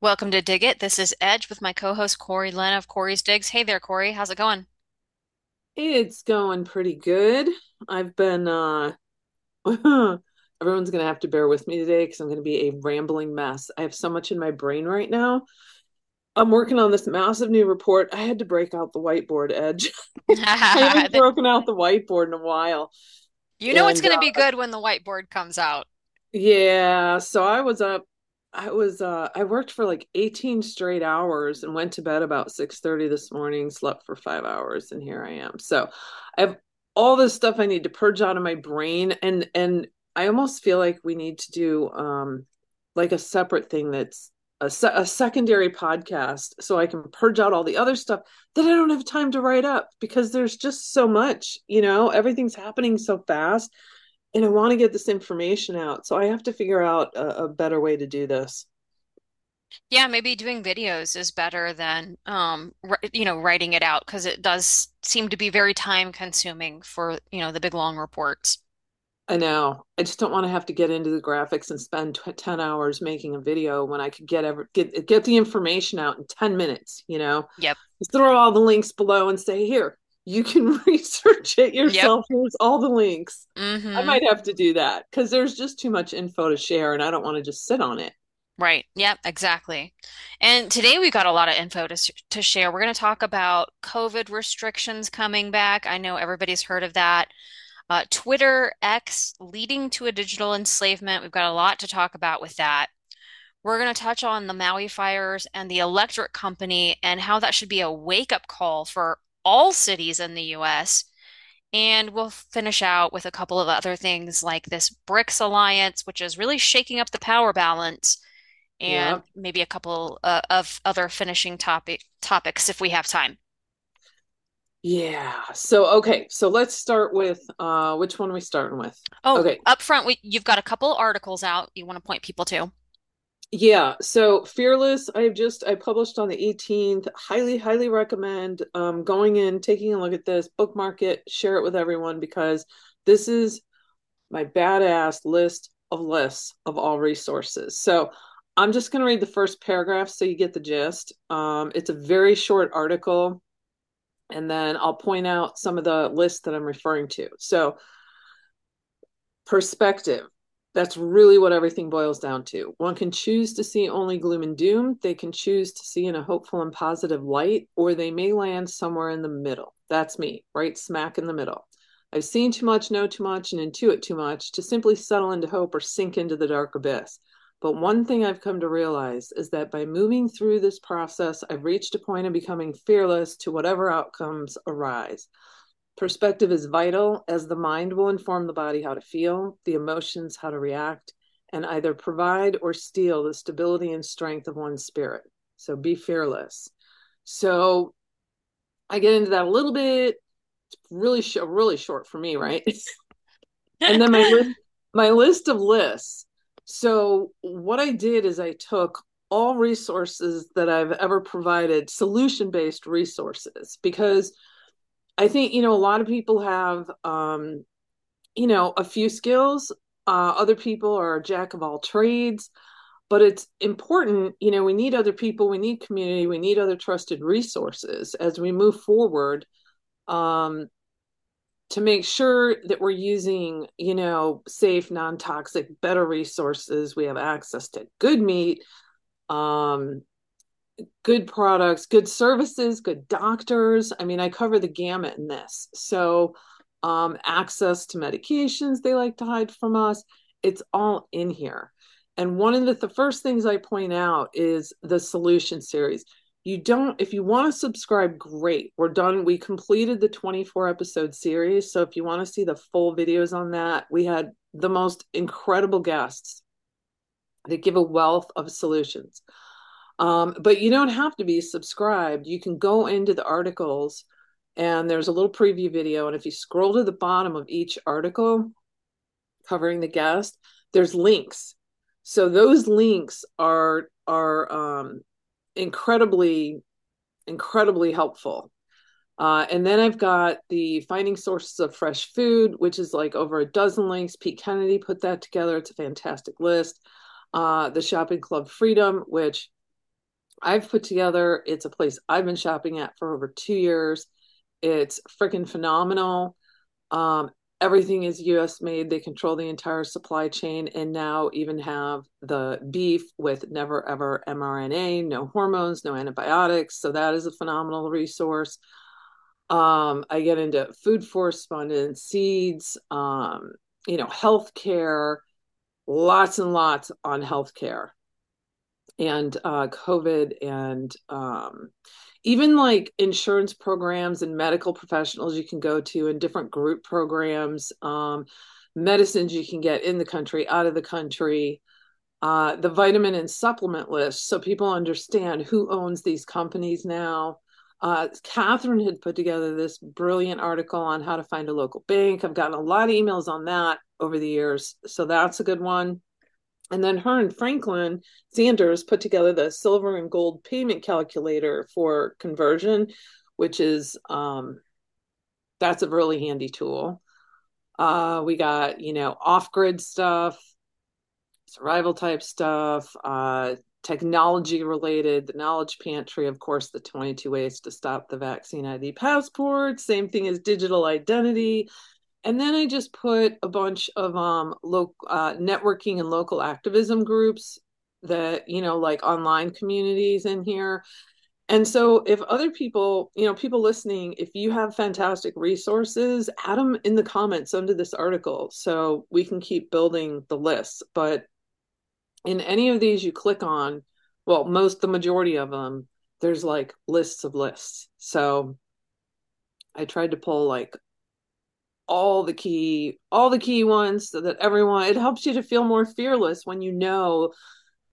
Welcome to Dig It. This is Edge with my co-host Corey Lynn of Corey's Digs. Hey there, Corey. How's it going? It's going pretty good. I've been uh everyone's gonna have to bear with me today because I'm gonna be a rambling mess. I have so much in my brain right now. I'm working on this massive new report. I had to break out the whiteboard edge. I haven't broken out the whiteboard in a while. You know and, it's gonna uh, be good when the whiteboard comes out. Yeah, so I was up I was uh I worked for like 18 straight hours and went to bed about 6:30 this morning, slept for 5 hours and here I am. So I have all this stuff I need to purge out of my brain and and I almost feel like we need to do um like a separate thing that's a, se- a secondary podcast so I can purge out all the other stuff that I don't have time to write up because there's just so much, you know, everything's happening so fast and I want to get this information out. So I have to figure out a, a better way to do this. Yeah, maybe doing videos is better than um you know writing it out because it does seem to be very time consuming for you know the big long reports. I know. I just don't want to have to get into the graphics and spend 10 hours making a video when I could get ever get get the information out in 10 minutes, you know. Yep. Just throw all the links below and say, "Here, you can research it yourself. Yep. Here's all the links. Mm-hmm. I might have to do that because there's just too much info to share and I don't want to just sit on it. Right. Yep, exactly. And today we got a lot of info to, to share. We're going to talk about COVID restrictions coming back. I know everybody's heard of that. Uh, Twitter X leading to a digital enslavement. We've got a lot to talk about with that. We're going to touch on the Maui fires and the electric company and how that should be a wake up call for all cities in the US. And we'll finish out with a couple of other things like this BRICS alliance, which is really shaking up the power balance, and maybe a couple uh, of other finishing topic topics if we have time. Yeah. So okay. So let's start with uh which one are we starting with? Oh, okay. Up front, we you've got a couple articles out you want to point people to yeah so fearless i've just i published on the 18th highly highly recommend um, going in taking a look at this bookmark it share it with everyone because this is my badass list of lists of all resources so i'm just going to read the first paragraph so you get the gist um, it's a very short article and then i'll point out some of the lists that i'm referring to so perspective that's really what everything boils down to. One can choose to see only gloom and doom, they can choose to see in a hopeful and positive light, or they may land somewhere in the middle. That's me, right smack in the middle. I've seen too much, know too much, and intuit too much to simply settle into hope or sink into the dark abyss. But one thing I've come to realize is that by moving through this process, I've reached a point of becoming fearless to whatever outcomes arise. Perspective is vital as the mind will inform the body how to feel, the emotions how to react, and either provide or steal the stability and strength of one's spirit. So be fearless. So I get into that a little bit. It's really sh- really short for me, right? and then my list, my list of lists. So what I did is I took all resources that I've ever provided, solution based resources, because I think you know a lot of people have um, you know a few skills. Uh, other people are a jack of all trades, but it's important. You know, we need other people. We need community. We need other trusted resources as we move forward. Um, to make sure that we're using, you know, safe, non-toxic, better resources. We have access to good meat, um, good products, good services, good doctors. I mean, I cover the gamut in this. So, um, access to medications they like to hide from us, it's all in here. And one of the, the first things I point out is the solution series. You don't, if you want to subscribe, great. We're done. We completed the 24 episode series. So if you want to see the full videos on that, we had the most incredible guests that give a wealth of solutions. Um, but you don't have to be subscribed. You can go into the articles and there's a little preview video. And if you scroll to the bottom of each article covering the guest, there's links. So those links are are um, incredibly, incredibly helpful. Uh, and then I've got the Finding Sources of Fresh Food, which is like over a dozen links. Pete Kennedy put that together. It's a fantastic list. Uh, the Shopping Club Freedom, which I've put together. It's a place I've been shopping at for over two years. It's freaking phenomenal. Um, everything is US made. They control the entire supply chain and now even have the beef with never ever mRNA, no hormones, no antibiotics. So that is a phenomenal resource. Um, I get into food forest spondent seeds, um, you know, healthcare, lots and lots on healthcare and uh, COVID and um, even like insurance programs and medical professionals you can go to and different group programs, um, medicines you can get in the country, out of the country, uh, the vitamin and supplement list so people understand who owns these companies now uh, Catherine had put together this brilliant article on how to find a local bank. I've gotten a lot of emails on that over the years. So that's a good one. And then her and Franklin Sanders put together the silver and gold payment calculator for conversion, which is um, that's a really handy tool. Uh, we got, you know, off grid stuff, survival type stuff, uh, technology related, the knowledge pantry, of course, the 22 ways to stop the vaccine ID passport, same thing as digital identity. And then I just put a bunch of um local uh, networking and local activism groups that, you know, like online communities in here. And so if other people, you know, people listening, if you have fantastic resources, add them in the comments under this article so we can keep building the list. But in any of these you click on, well, most the majority of them, there's like lists of lists. So I tried to pull like all the key all the key ones so that everyone it helps you to feel more fearless when you know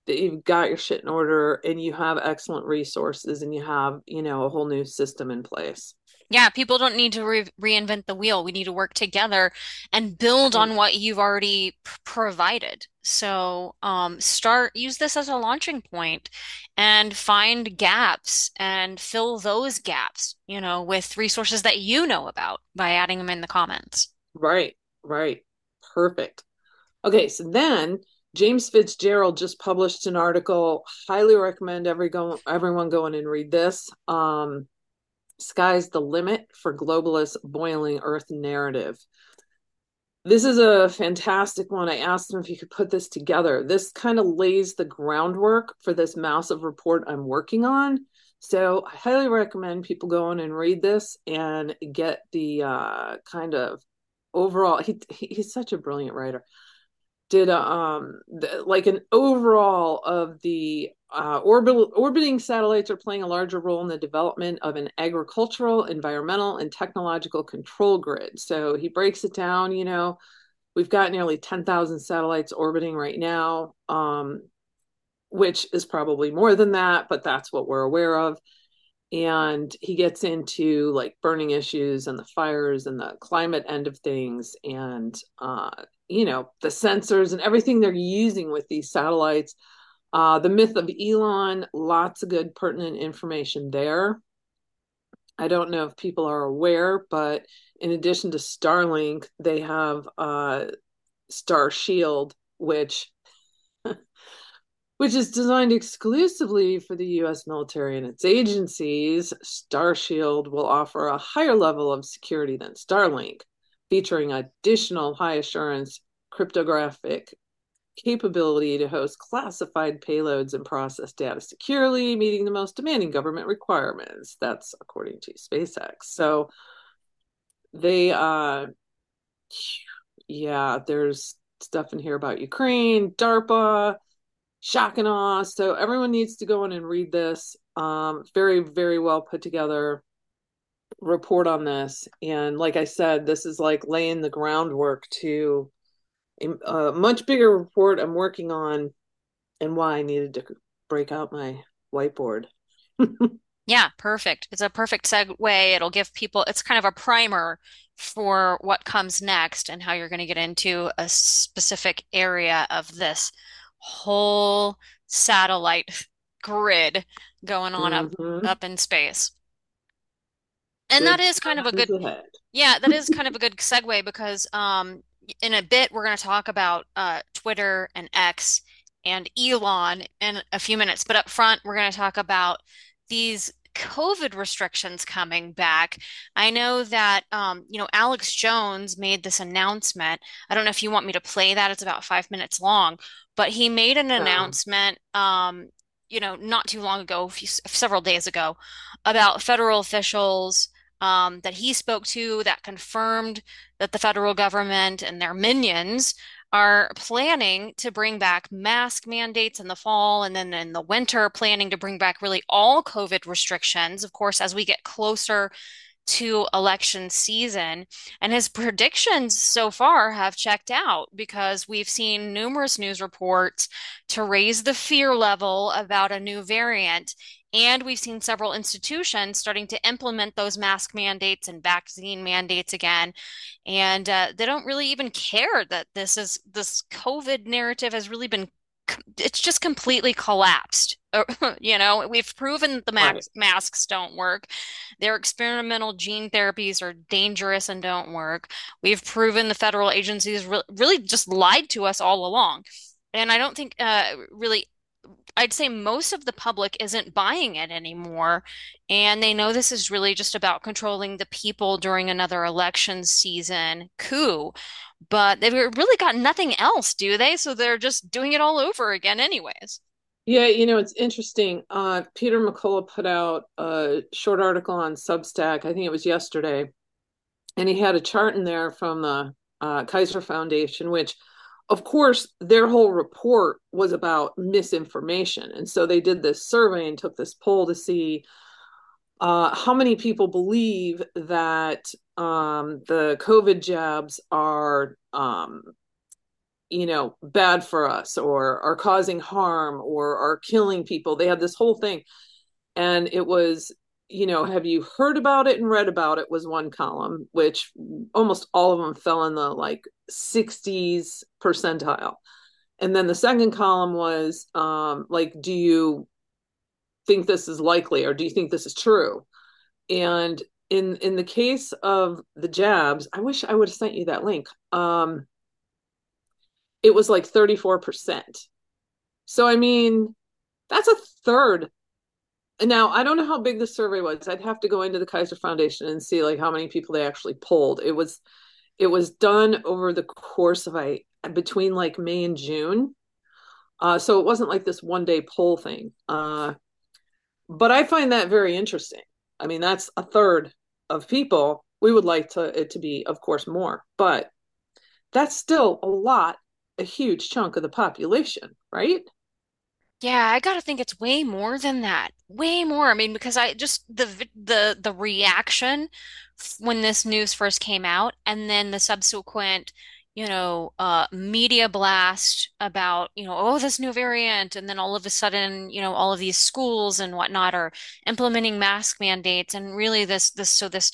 that you've got your shit in order and you have excellent resources and you have you know a whole new system in place yeah, people don't need to re reinvent the wheel. We need to work together and build on what you've already provided. So, um, start, use this as a launching point and find gaps and fill those gaps, you know, with resources that you know about by adding them in the comments. Right, right. Perfect. Okay, so then James Fitzgerald just published an article. Highly recommend every go, everyone going and read this. Um, Sky's the Limit for Globalist Boiling Earth Narrative. This is a fantastic one. I asked him if he could put this together. This kind of lays the groundwork for this massive report I'm working on. So I highly recommend people go in and read this and get the uh, kind of overall. He, he's such a brilliant writer. Did a, um the, like an overall of the uh, orbital, orbiting satellites are playing a larger role in the development of an agricultural, environmental, and technological control grid. So he breaks it down. You know, we've got nearly 10,000 satellites orbiting right now, um, which is probably more than that, but that's what we're aware of. And he gets into like burning issues and the fires and the climate end of things and, uh, you know, the sensors and everything they're using with these satellites uh, the myth of Elon, lots of good pertinent information there. I don't know if people are aware, but in addition to Starlink, they have uh, Star Shield, which which is designed exclusively for the US military and its agencies. Star Shield will offer a higher level of security than Starlink, featuring additional high assurance cryptographic capability to host classified payloads and process data securely, meeting the most demanding government requirements. That's according to SpaceX. So they, uh, yeah, there's stuff in here about Ukraine, DARPA, shock and awe. So everyone needs to go in and read this. Um, very, very well put together report on this. And like I said, this is like laying the groundwork to a much bigger report I'm working on and why I needed to break out my whiteboard. yeah, perfect. It's a perfect segue. It'll give people, it's kind of a primer for what comes next and how you're going to get into a specific area of this whole satellite grid going on mm-hmm. up up in space. And that is kind of a good, yeah, that is kind of a good segue because um, in a bit we're going to talk about uh, Twitter and X and Elon in a few minutes. But up front, we're going to talk about these COVID restrictions coming back. I know that um, you know Alex Jones made this announcement. I don't know if you want me to play that. It's about five minutes long, but he made an announcement. Um, you know, not too long ago, a few, several days ago, about federal officials um, that he spoke to that confirmed that the federal government and their minions are planning to bring back mask mandates in the fall and then in the winter planning to bring back really all COVID restrictions. Of course, as we get closer to election season. And his predictions so far have checked out because we've seen numerous news reports to raise the fear level about a new variant. And we've seen several institutions starting to implement those mask mandates and vaccine mandates again. And uh, they don't really even care that this is this COVID narrative has really been it's just completely collapsed. you know, we've proven the right. masks don't work. Their experimental gene therapies are dangerous and don't work. We've proven the federal agencies re really just lied to us all along. And I don't think uh, really I'd say most of the public isn't buying it anymore. And they know this is really just about controlling the people during another election season coup. But they've really got nothing else, do they? So they're just doing it all over again, anyways. Yeah, you know, it's interesting. Uh, Peter McCullough put out a short article on Substack. I think it was yesterday, and he had a chart in there from the uh, Kaiser Foundation, which, of course, their whole report was about misinformation. And so they did this survey and took this poll to see uh, how many people believe that um, the COVID jabs are, um, you know, bad for us or are causing harm or are killing people. They had this whole thing. And it was, you know, have you heard about it and read about it was one column, which almost all of them fell in the like 60s percentile. And then the second column was um, like, do you think this is likely or do you think this is true? And in in the case of the jabs, I wish I would have sent you that link. Um, it was like 34%. So I mean, that's a third. Now I don't know how big the survey was. I'd have to go into the Kaiser Foundation and see like how many people they actually polled. It was it was done over the course of I between like May and June. Uh, so it wasn't like this one day poll thing. Uh, but I find that very interesting. I mean, that's a third of people. We would like to it to be, of course, more, but that's still a lot, a huge chunk of the population, right? Yeah, I gotta think it's way more than that. Way more. I mean, because I just the the the reaction when this news first came out, and then the subsequent, you know, uh, media blast about, you know, oh, this new variant, and then all of a sudden, you know, all of these schools and whatnot are implementing mask mandates, and really this this so this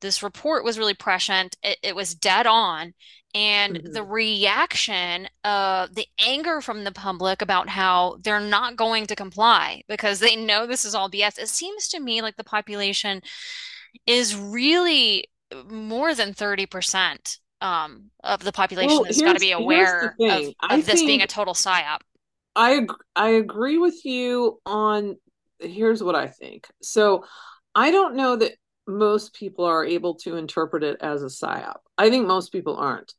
this report was really prescient. It, it was dead on. And the Mm-hmm. reaction, uh, the anger from the public about how they're not going to comply because they know this is all BS. It seems to me like the population is really more than 30% um, of the population Well, has got to be aware of, of this being a total psyop. I I agree with you on here's what I think. So I don't know that most people are able to interpret it as a psyop. I think most people aren't.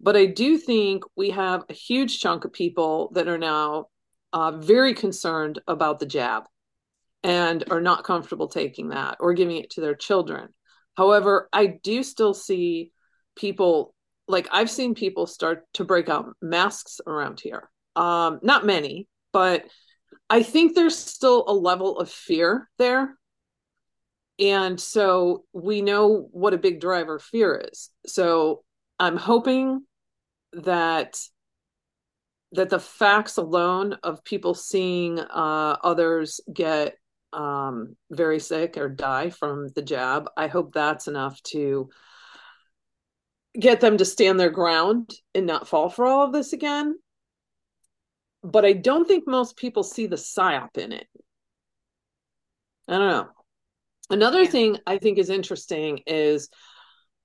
But I do think we have a huge chunk of people that are now uh, very concerned about the jab and are not comfortable taking that or giving it to their children. However, I do still see people like I've seen people start to break out masks around here. Um, not many, but I think there's still a level of fear there. And so we know what a big driver fear is. So I'm hoping that that the facts alone of people seeing uh, others get um, very sick or die from the jab, I hope that's enough to get them to stand their ground and not fall for all of this again. But I don't think most people see the psyop in it. I don't know. Another Yeah. thing I think is interesting is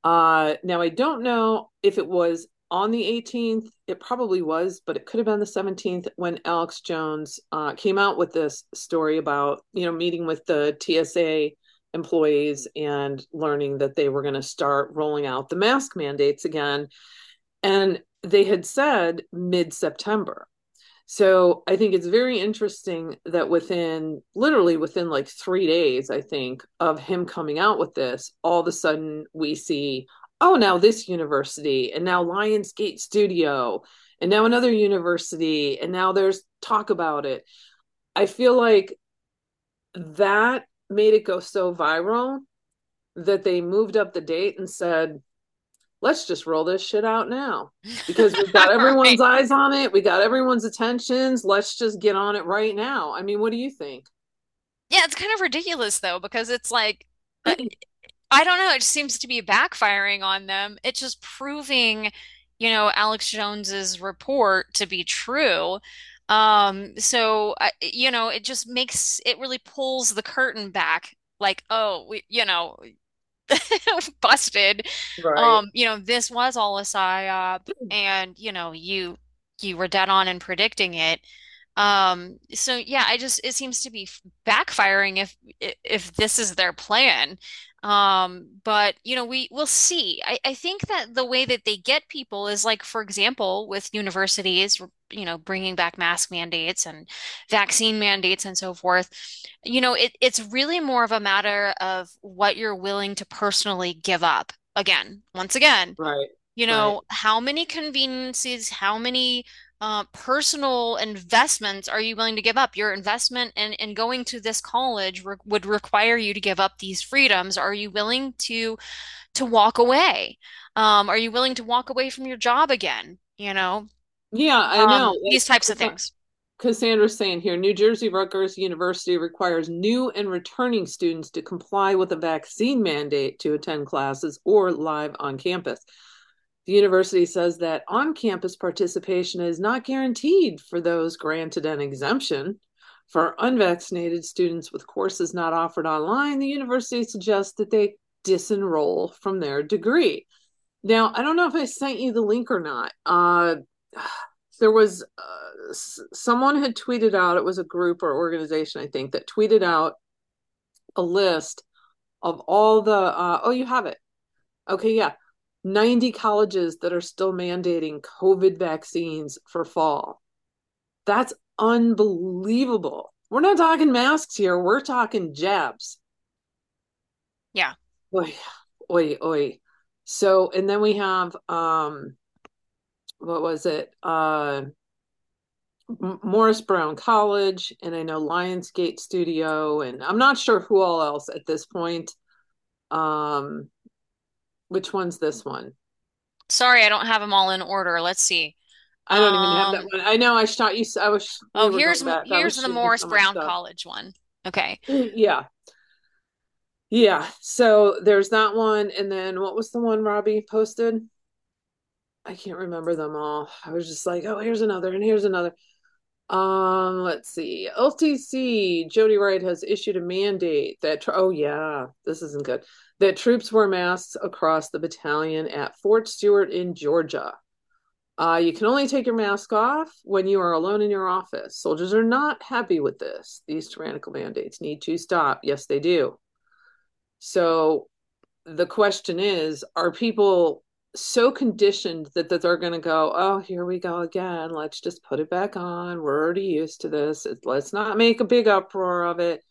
uh, now I don't know if it was on the 18th. It probably was, but it could have been the 17th when Alex Jones uh, came out with this story about, you know, meeting with the TSA employees and learning that they were going to start rolling out the mask mandates again. And they had said mid September. So I think it's very interesting that within literally within like three days, I think, of him coming out with this, all of a sudden we see, oh, now this university, and now Lionsgate Studio, and now another university, and now there's talk about it. I feel like that made it go so viral that they moved up the date and said, let's just roll this shit out now because we've got everyone's Right. eyes on it. We got everyone's attentions. Let's just get on it right now. I mean, what do you think? Yeah, it's kind of ridiculous though, because it's like, I don't know, it seems to be backfiring on them. It's just proving, you know, Alex Jones's report to be true. Um, so you know, it just makes it really pulls the curtain back. Like, oh, we, you know, busted. Right. Um, you know, this was all a psyop, and you know, you you were dead on in predicting it. Um, so yeah, I just it seems to be backfiring if if this is their plan. Um, but you know, we we'll see. I, I think that the way that they get people is like, for example, with universities, you know, bringing back mask mandates and vaccine mandates and so forth. You know, it, it's really more of a matter of what you're willing to personally give up. Again, once again, Right. you Right. know, how many conveniences, how many uh, personal investments are you willing to give up? Your investment in, in going to this college re would require you to give up these freedoms. Are you willing to to walk away? Um, are you willing to walk away from your job again? You know, Yeah, I know. um, these types of things. Cassandra's saying here, New Jersey Rutgers University requires new and returning students to comply with a vaccine mandate to attend classes or live on campus. The university says that on campus participation is not guaranteed for those granted an exemption. For unvaccinated students with courses not offered online, the university suggests that they disenroll from their degree. Now, I don't know if I sent you the link or not. Uh, there was uh, someone had tweeted out, it was a group or organization, I think, that tweeted out a list of all the, uh, oh, you have it. Okay, yeah. 90 colleges that are still mandating COVID vaccines for fall. That's unbelievable. We're not talking masks here, we're talking jabs. Yeah. Oy, oy, oy. So, and then we have, um, what was it? Uh, Morris Brown College, and I know Lionsgate Studio, and I'm not sure who all else at this point. Um, which one's this one? Sorry, I don't have them all in order. Let's see. I don't even have that Um, one. I know I shot you. I was oh, here's back. Here's was the Morris so Brown stuff. College one. Okay. Yeah, yeah. So there's that one, and then what was the one Robbie posted? I can't remember them all. I was just like, oh, here's another, and here's another. Um, let's see. LTC, Jody Wright has issued a mandate that, oh yeah, this isn't good, that troops wear masks across the battalion at Fort Stewart in Georgia. Uh, you can only take your mask off when you are alone in your office. Soldiers are not happy with this. These tyrannical mandates need to stop. Yes, they do. So the question is are people so conditioned that, that they're going to go, oh, here we go again. Let's just put it back on. We're already used to this. Let's not make a big uproar of it.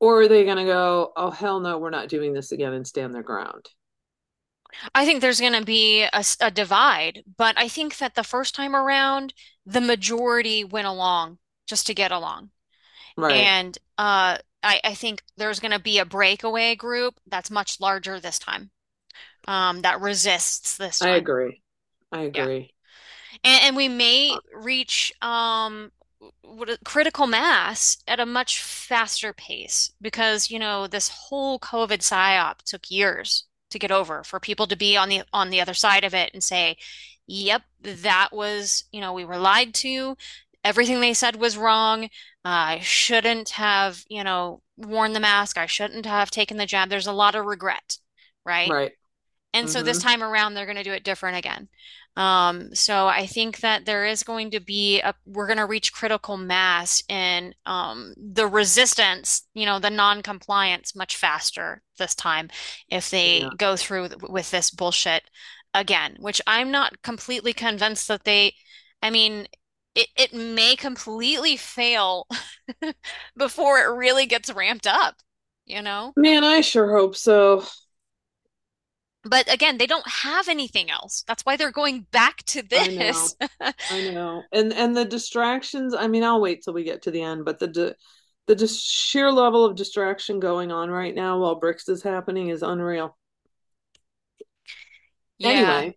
Or are they going to go, oh, hell no, we're not doing this again and stand their ground? I think there's going to be a divide, but I think that the first time around, the majority went along just to get along. Right. And uh, I, I think there's going to be a breakaway group that's much larger this time, um, that resists this I agree. I Yeah. agree. And, and we may reach um, what, a critical mass at a much faster pace because, you know, this whole COVID psyop took years to get over for people to be on the on the other side of it and say, "Yep, that was, you know, we were lied to. everything they said was wrong. I shouldn't have, you know, worn the mask. I shouldn't have taken the jab. There's a lot of regret, right? Right. And so this Mm-hmm. time around, they're going to do it different again. Um, so I think that there is going to be a, we're going to reach critical mass in um, the resistance, you know, the non-compliance much faster this time if they Yeah. go through with, with this bullshit again, which I'm not completely convinced that they, I mean, it, it may completely fail before it really gets ramped up, you know? Man, I sure hope so. But again, they don't have anything else. That's why they're going back to I know. this. I know. And and the distractions, I mean, I'll wait till we get to the end, but the di- the just sheer level of distraction going on right now while BRICS is happening is unreal. Yeah. Anyway,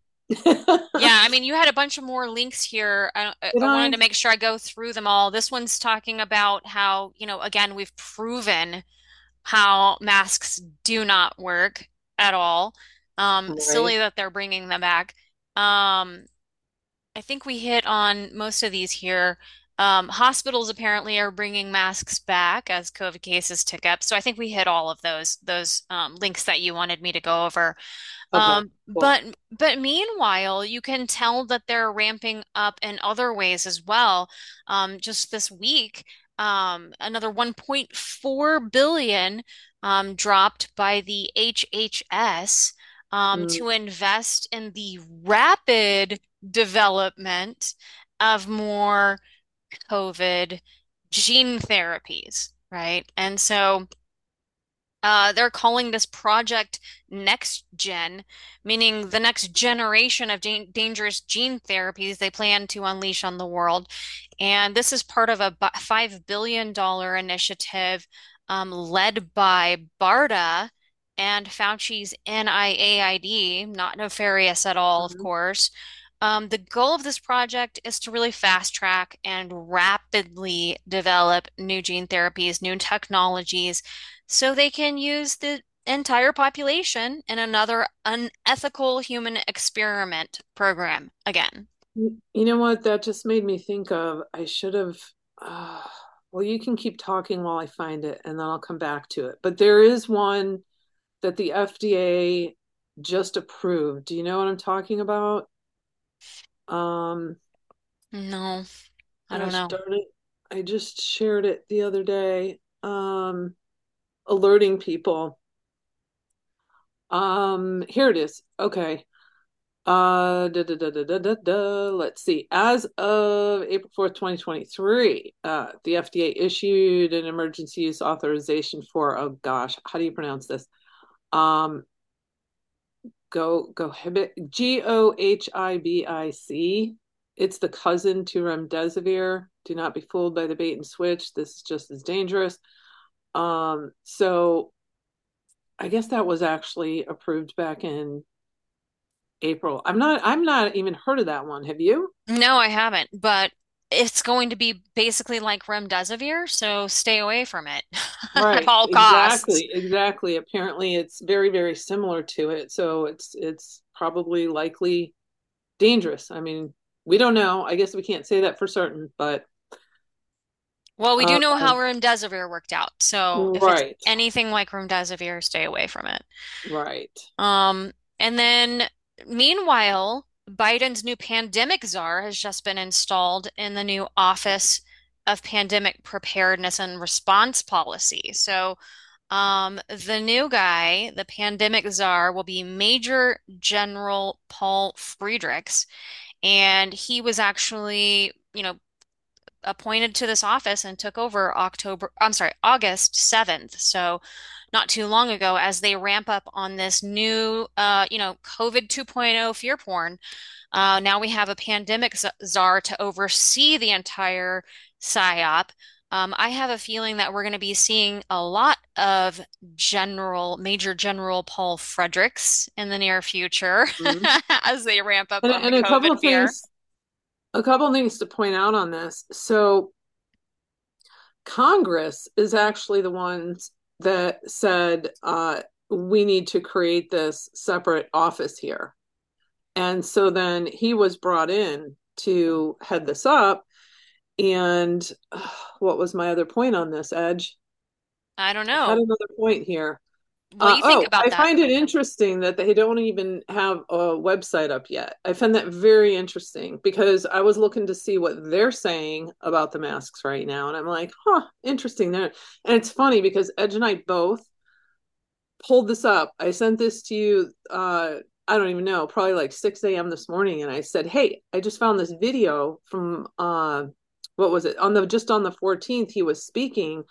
Yeah, I mean, you had a bunch of more links here. I, I I wanted I? to make sure I go through them all. This one's talking about how, you know, again, we've proven how masks do not work at all. Um, Right. silly that they're bringing them back. Um, I think we hit on most of these here. Um, hospitals apparently are bringing masks back as COVID cases tick up. So I think we hit all of those those um, links that you wanted me to go over. Okay, Um, cool. but but meanwhile, you can tell that they're ramping up in other ways as well. Um, just this week, um, another 1.4 billion um, dropped by the HHS um, Mm, to invest in the rapid development of more COVID gene therapies, right? And so uh, they're calling this project Next Gen, meaning the next generation of dan dangerous gene therapies they plan to unleash on the world. And this is part of a $5 billion initiative um, led by BARDA and Fauci's NIAID, not nefarious at all, of mhm. course. Um, the goal of this project is to really fast track and rapidly develop new gene therapies, new technologies so they can use the entire population in another unethical human experiment program again. You you know what? That just made me think of I should have. Uh, well, you can keep talking while I find it, and then I'll come back to it. But there is one that the FDA just approved. Do you know what I'm talking about? Um, No, I don't know. it. I just shared it the other day. Um, alerting people. Um, here it is. Okay. Uh, da, da, da, da, da, da, da. Let's see. As of April 4th, 2023, uh, the FDA issued an emergency use authorization for, oh gosh, how do you pronounce this? Um, go, go, G O H I B I C. It's the cousin to remdesivir. Do not be fooled by the bait and switch. This is just as dangerous. Um, so I guess that was actually approved back in April. I'm not I'm not even heard of that one. Have you? No, I haven't, but it's going to be basically like remdesivir, so stay away from it at Right. all costs. Exactly. Exactly. Apparently it's very, very similar to it. So it's it's probably likely dangerous. I mean, we don't know. I guess we can't say that for certain, but Well, we do uh, know how remdesivir worked out, so if it's right. anything like remdesivir, stay away from it. Right. Um, and then meanwhile, Biden's new pandemic czar has just been installed in the new Office of Pandemic Preparedness and Response Policy. So, um, the new guy, the pandemic czar, will be Major General Paul Friedrichs, and he was actually, you know, appointed to this office and took over October, I'm sorry, August 7th. So not too long ago as they ramp up on this new, uh, you know, COVID 2.0 fear porn. Uh, now we have a pandemic czar to oversee the entire PSYOP. Um, I have a feeling that we're going to be seeing a lot of General, Major General Paul Friedrichs in the near future Mhm. as they ramp up And, on the and a couple COVID of fear. things, a couple of things to point out on this. So Congress is actually the ones that said uh, we need to create this separate office here. And so then he was brought in to head this up. And uh, what was my other point on this, Edge? I don't know. I had know. another point here. What do Uh, think oh, about I that? find it interesting that they don't even have a website up yet. I find that very interesting because I was looking to see what they're saying about the masks right now, and I'm like, huh, interesting there. And it's funny because Edge and I both pulled this up. I sent this to you. Uh, I don't even know, probably like 6 a.m. this morning, and I said, hey, I just found this video from uh, what was it on the just on the 14th. He was speaking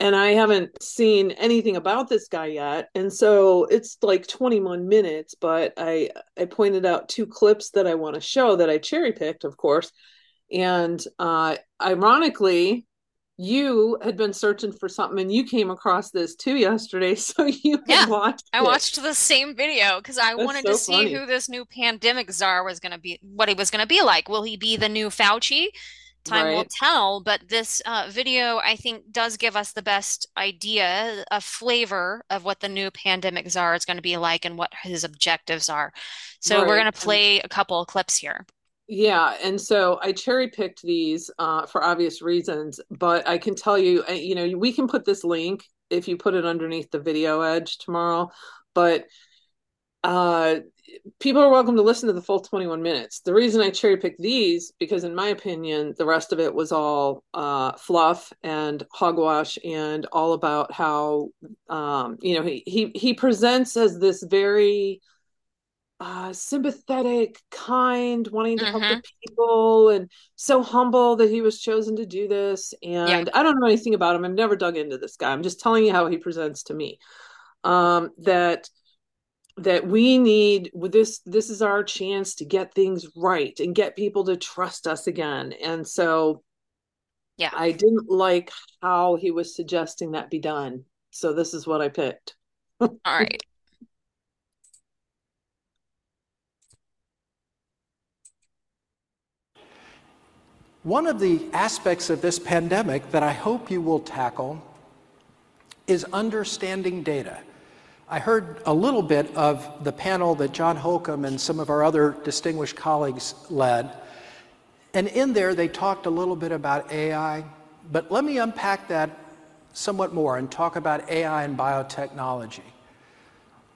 and I haven't seen anything about this guy yet. And so it's like 21 minutes, but I I pointed out two clips that I want to show that I cherry picked, of course. And uh ironically, you had been searching for something and you came across this too yesterday, so you had Yeah, watched I it. watched the same video because I That's wanted to see funny. who this new pandemic czar was going to be, what he was going to be like. Will he be the new Fauci? Time will tell, but this uh, video, I think, does give us the best idea, a flavor of what the new pandemic czar is going to be like and what his objectives are. So we're going to play a couple of clips here. Yeah, and so I cherry picked these uh, for obvious reasons, but I can tell you, uh, you know, we can put this link if you put it underneath the video edge tomorrow, but uh, people are welcome to listen to the full 21 minutes. The reason I cherry picked these, because in my opinion, the rest of it was all uh, fluff and hogwash and all about how, um, you know, he, he, he presents as this very uh, sympathetic, kind, wanting to help the hmm people, and so humble that he was chosen to do this. Yeah. And I don't know anything about him. I've never dug into this guy. I'm just telling you how he presents to me. Um, that that we need this this is our chance to get things right and get people to trust us again. And so Yeah. I didn't like how he was suggesting that be done. So this is what I picked. All right. One of the aspects of this pandemic that I hope you will tackle is understanding data. I heard a little bit of the panel that John Holcomb and some of our other distinguished colleagues led. And in there, they talked a little bit about AI. But let me unpack that somewhat more and talk about AI and biotechnology.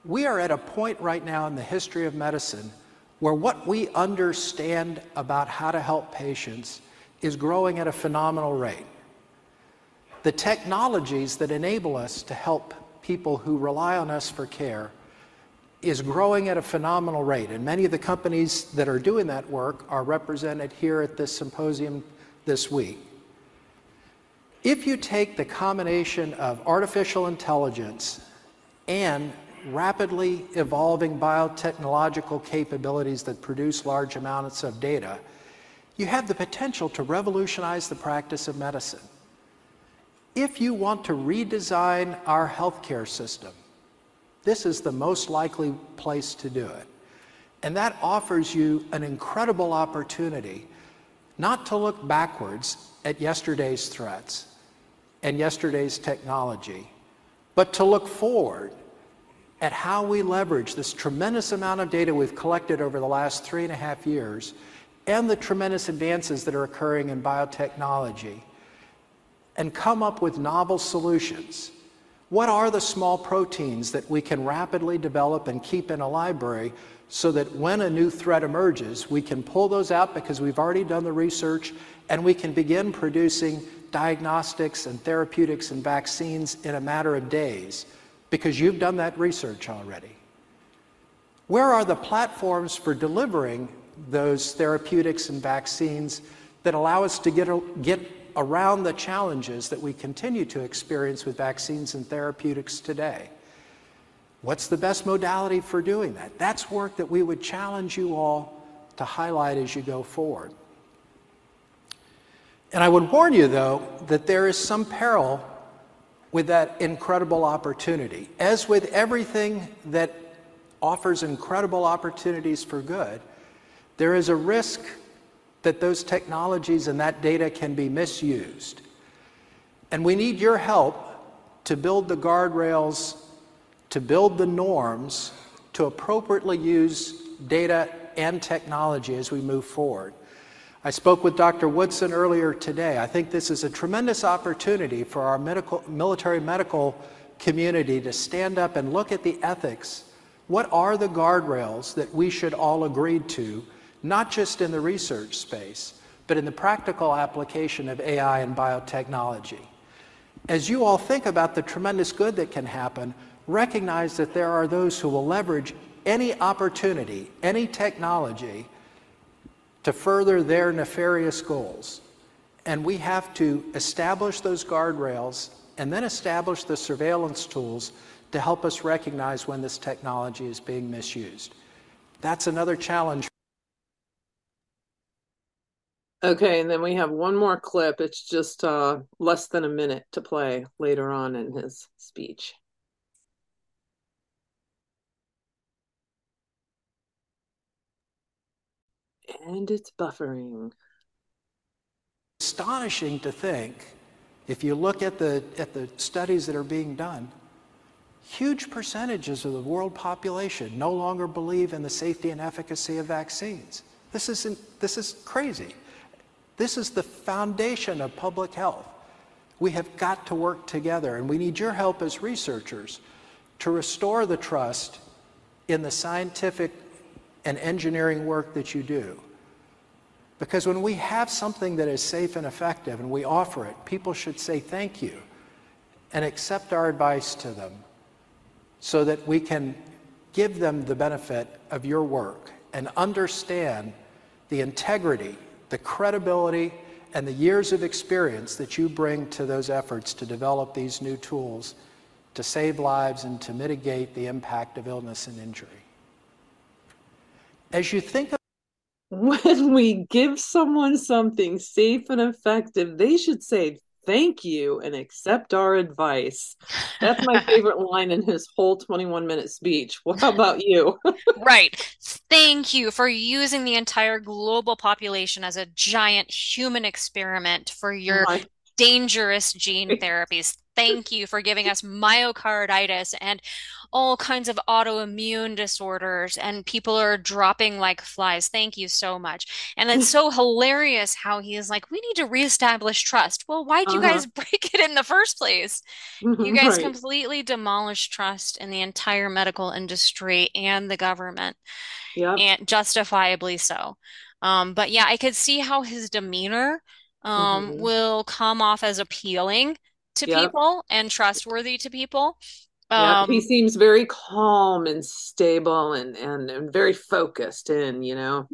We are at a point right now in the history of medicine where what we understand about how to help patients is growing at a phenomenal rate. The technologies that enable us to help people who rely on us for care is growing at a phenomenal rate. And many of the companies that are doing that work are represented here at this symposium this week. If you take the combination of artificial intelligence and rapidly evolving biotechnological capabilities that produce large amounts of data, you have the potential to revolutionize the practice of medicine. If you want to redesign our healthcare system, this is the most likely place to do it. And that offers you an incredible opportunity not to look backwards at yesterday's threats and yesterday's technology, but to look forward at how we leverage this tremendous amount of data we've collected over the last three and a half years and the tremendous advances that are occurring in biotechnology and come up with novel solutions. What are the small proteins that we can rapidly develop and keep in a library so that when a new threat emerges, we can pull those out because we've already done the research and we can begin producing diagnostics and therapeutics and vaccines in a matter of days because you've done that research already. Where are the platforms for delivering those therapeutics and vaccines that allow us to get, get around the challenges that we continue to experience with vaccines and therapeutics today? What's the best modality for doing that? That's work that we would challenge you all to highlight as you go forward. And I would warn you, though, that there is some peril with that incredible opportunity. As with everything that offers incredible opportunities for good, there is a risk that those technologies and that data can be misused. And we need your help to build the guardrails, to build the norms, to appropriately use data and technology as we move forward. I spoke with Dr. Woodson earlier today. I think this is a tremendous opportunity for our medical, military medical community to stand up and look at the ethics. What are the guardrails that we should all agree to, not just in the research space, but in the practical application of AI and biotechnology? As you all think about the tremendous good that can happen, recognize that there are those who will leverage any opportunity, any technology to further their nefarious goals. And we have to establish those guardrails and then establish the surveillance tools to help us recognize when this technology is being misused. That's another challenge. Okay, and then we have one more clip. It's just uh, less than a minute to play later on in his speech. And it's buffering. Astonishing to think, if you look at the, at the studies that are being done, huge percentages of the world population no longer believe in the safety and efficacy of vaccines. This, isn't, this is crazy. This is the foundation of public health. We have got to work together, and we need your help as researchers to restore the trust in the scientific and engineering work that you do. Because when we have something that is safe and effective and we offer it, people should say thank you and accept our advice to them so that we can give them the benefit of your work and understand the integrity, the credibility, and the years of experience that you bring to those efforts to develop these new tools to save lives and to mitigate the impact of illness and injury. As you think when we give someone something safe and effective, they should say thank you and accept our advice. That's my favorite line in his whole 21 minute speech. What about you? right. Thank you for using the entire global population as a giant human experiment for your my dangerous gene therapies. Thank you for giving us myocarditis and all kinds of autoimmune disorders, and people are dropping like flies. Thank you so much. And it's so hilarious how he is like, we need to reestablish trust. Well, why'd you uh-huh. guys break it in the first place? Mm-hmm, you guys right. completely demolished trust in the entire medical industry and the government. Yeah. And justifiably so. Um, but yeah, I could see how his demeanor um, mm-hmm. will come off as appealing to yep. people and trustworthy to people. Um, he seems very calm and stable and, and, and very focused in, you know.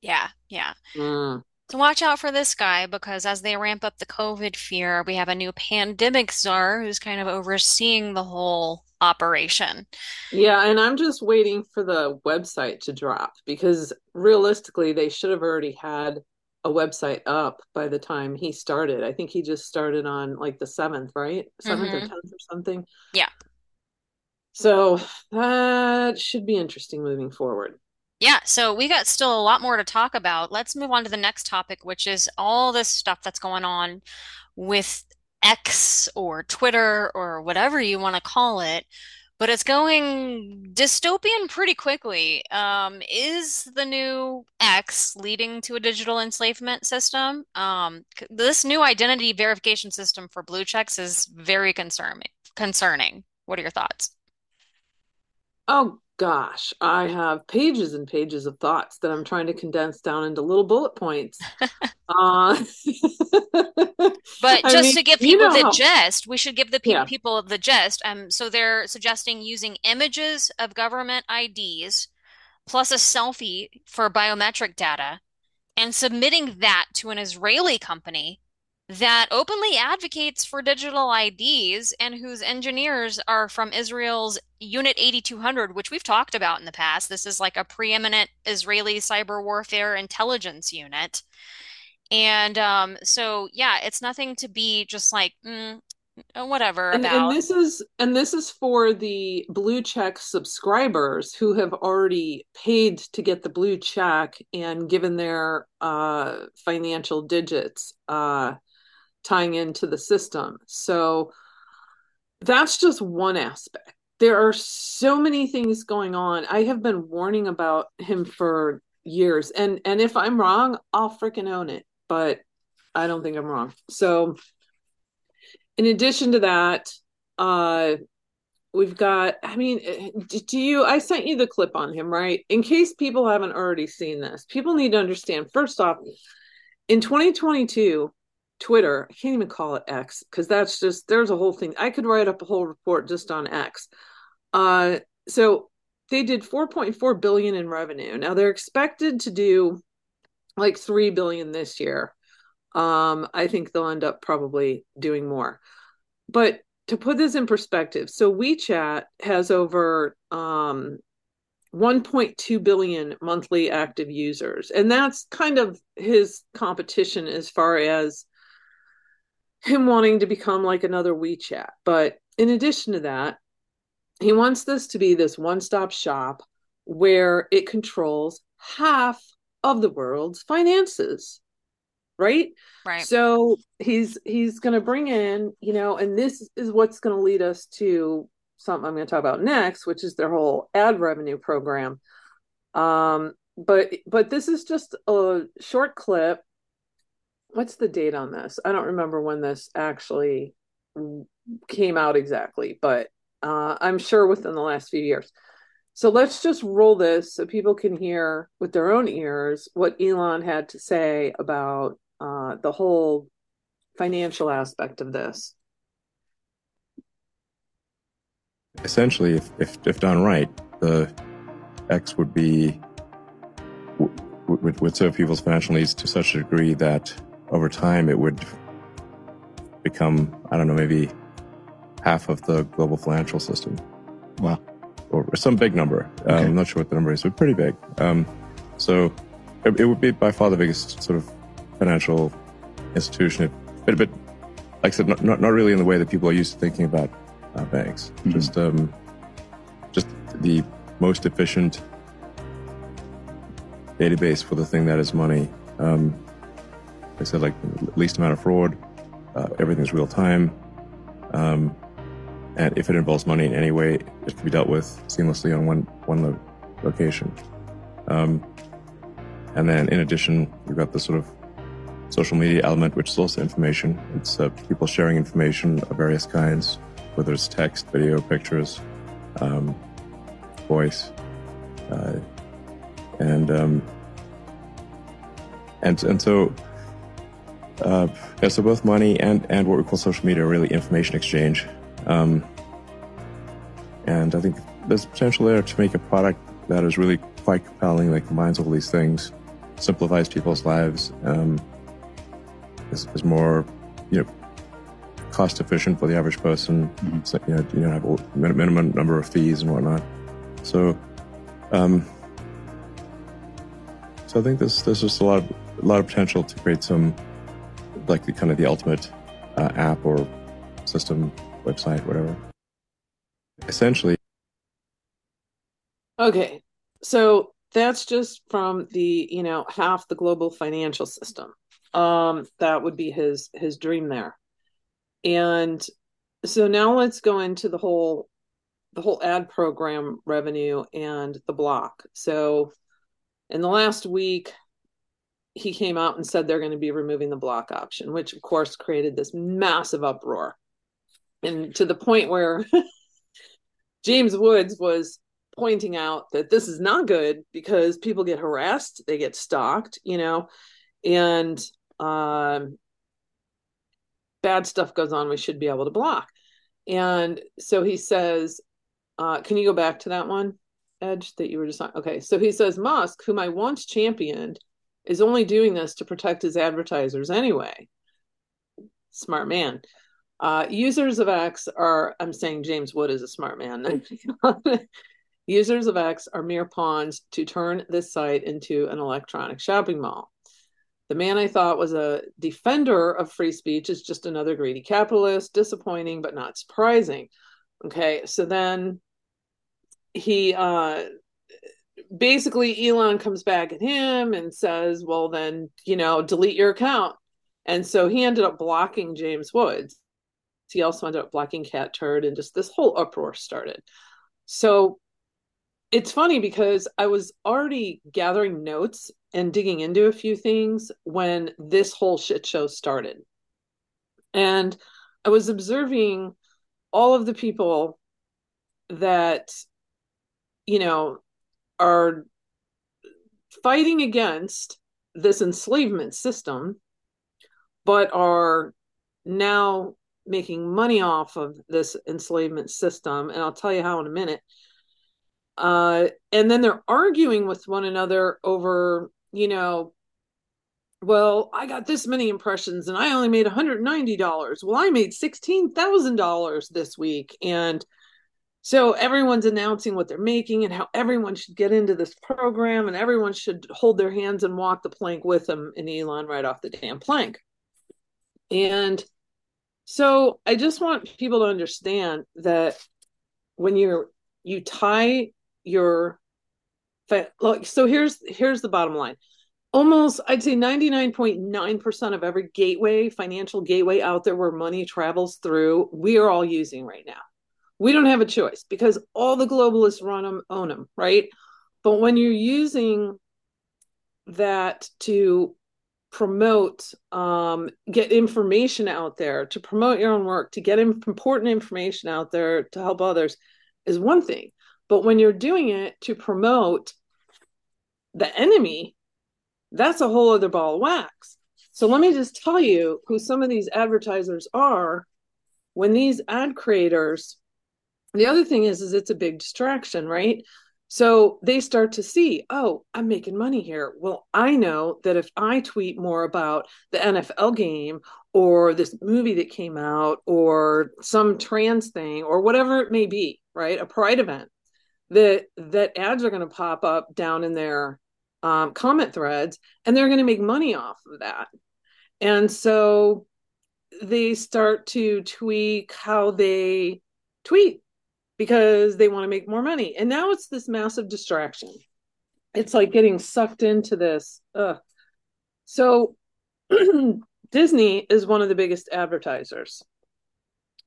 Yeah, yeah. Mm. So watch out for this guy because as they ramp up the COVID fear, we have a new pandemic czar who's kind of overseeing the whole operation. Yeah, and I'm just waiting for the website to drop because realistically, they should have already had a website up by the time he started. I think he just started on like the 7th, right? 7th mm-hmm. or 10th or something. Yeah. So that should be interesting moving forward. Yeah, so we got still a lot more to talk about. Let's move on to the next topic, which is all this stuff that's going on with X or Twitter or whatever you want to call it but it's going dystopian pretty quickly. Um, is the new X leading to a digital enslavement system? Um, this new identity verification system for blue checks is very concerning. Concerning. What are your thoughts? Oh gosh, I have pages and pages of thoughts that I'm trying to condense down into little bullet points. uh, but just mean, to give people you know the how... gist, we should give the pe- yeah. people the gist. Um, so they're suggesting using images of government IDs plus a selfie for biometric data and submitting that to an Israeli company that openly advocates for digital IDs and whose engineers are from Israel's Unit 8200, which we've talked about in the past. This is like a preeminent Israeli cyber warfare intelligence unit. And um, so, yeah, it's nothing to be just like, mm, uh, whatever and, about. And this is and this is for the blue check subscribers who have already paid to get the blue check and given their uh, financial digits. Uh, tying into the system. So that's just one aspect. There are so many things going on. I have been warning about him for years. And and if I'm wrong, I'll freaking own it. But I don't think I'm wrong. So in addition to that, uh we've got i mean do you i sent you the clip on him right in case people haven't already seen this people need to understand first off in 2022 twitter i can't even call it x because that's just there's a whole thing. I could write up a whole report just on x. Uh so they did 4.4 billion in revenue. Now they're expected to do like 3 billion this year. Um i think they'll end up probably doing more. But to put this in perspective, so WeChat has over um, 1.2 billion monthly active users, and that's kind of his competition as far as him wanting to become like another WeChat. But in addition to that, he wants this to be this one stop shop where it controls half of the world's finances right? Right. So he's he's going to bring in you know and this is what's going to lead us to something i'm going to talk about next which is their whole ad revenue program. Um but but this is just a short clip what's the date on this i don't remember when this actually came out exactly but uh, i'm sure within the last few years so let's just roll this so people can hear with their own ears what Elon had to say about uh, the whole financial aspect of this. Essentially, if, if, if done right, the X would be would, would serve people's financial needs to such a degree that over time it would become I don't know maybe half of the global financial system. Wow. Or some big number. Okay. Um, I'm not sure what the number is, but pretty big. Um, so it, it, would be by far the biggest sort of financial institution. But, but like I said, not, not, not really in the way that people are used to thinking about uh, banks. Mm-hmm. Just, um, just the most efficient database for the thing that is money. Um, I said, like least amount of fraud. Uh, everything's real time. Um, and if it involves money in any way, it can be dealt with seamlessly on one one lo- location. Um, and then in addition, we've got the sort of social media element, which is also information. It's uh, people sharing information of various kinds, whether it's text, video, pictures, um, voice, uh, and um, and and so uh, yeah, so both money and and what we call social media are really information exchange, um, and I think there's potential there to make a product that is really quite compelling, that combines all these things, simplifies people's lives. Um, is, is more, you know, cost efficient for the average person. Mm-hmm. So, you know, you know, have a minimum number of fees and whatnot. So, um, so I think there's there's just a lot of a lot of potential to create some like the kind of the ultimate uh, app or system, website, whatever. Essentially. Okay, so that's just from the you know half the global financial system um that would be his his dream there and so now let's go into the whole the whole ad program revenue and the block so in the last week he came out and said they're going to be removing the block option which of course created this massive uproar and to the point where james woods was pointing out that this is not good because people get harassed they get stalked you know and um, bad stuff goes on, we should be able to block. And so he says, uh, can you go back to that one, Edge, that you were just on? Okay. So he says, Musk, whom I once championed, is only doing this to protect his advertisers anyway. Smart man. Uh, users of X are, I'm saying James Wood is a smart man. users of X are mere pawns to turn this site into an electronic shopping mall. The man I thought was a defender of free speech is just another greedy capitalist, disappointing but not surprising. Okay, so then he uh basically Elon comes back at him and says, "Well then, you know, delete your account." And so he ended up blocking James Woods. He also ended up blocking Cat Turd and just this whole uproar started. So it's funny because I was already gathering notes and digging into a few things when this whole shit show started. And I was observing all of the people that, you know, are fighting against this enslavement system, but are now making money off of this enslavement system. And I'll tell you how in a minute. Uh, and then they're arguing with one another over, you know, well, I got this many impressions and I only made $190. Well, I made $16,000 this week. And so everyone's announcing what they're making and how everyone should get into this program and everyone should hold their hands and walk the plank with them and Elon right off the damn plank. And so I just want people to understand that when you're you tie your like so here's here's the bottom line almost i'd say 99.9% of every gateway financial gateway out there where money travels through we are all using right now we don't have a choice because all the globalists run them own them right but when you're using that to promote um, get information out there to promote your own work to get important information out there to help others is one thing but when you're doing it to promote the enemy, that's a whole other ball of wax. So let me just tell you who some of these advertisers are. When these ad creators, the other thing is, is it's a big distraction, right? So they start to see, oh, I'm making money here. Well, I know that if I tweet more about the NFL game or this movie that came out or some trans thing or whatever it may be, right? A pride event, that that ads are going to pop up down in their um, comment threads and they're going to make money off of that and so they start to tweak how they tweet because they want to make more money. And now it's this massive distraction. It's like getting sucked into this Ugh. so disney is one of the biggest advertisers.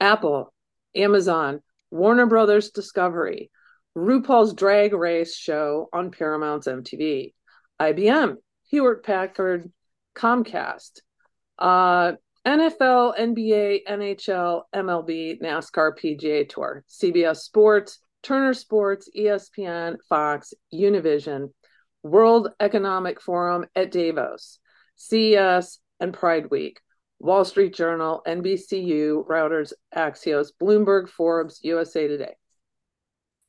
Apple amazon warner brothers discovery RuPaul's Drag Race show on Paramount's MTV, IBM, Hewlett Packard, Comcast, uh, NFL, NBA, NHL, MLB, NASCAR, PGA Tour, CBS Sports, Turner Sports, ESPN, Fox, Univision, World Economic Forum at Davos, CES, and Pride Week, Wall Street Journal, NBCU, Reuters, Axios, Bloomberg, Forbes, USA Today.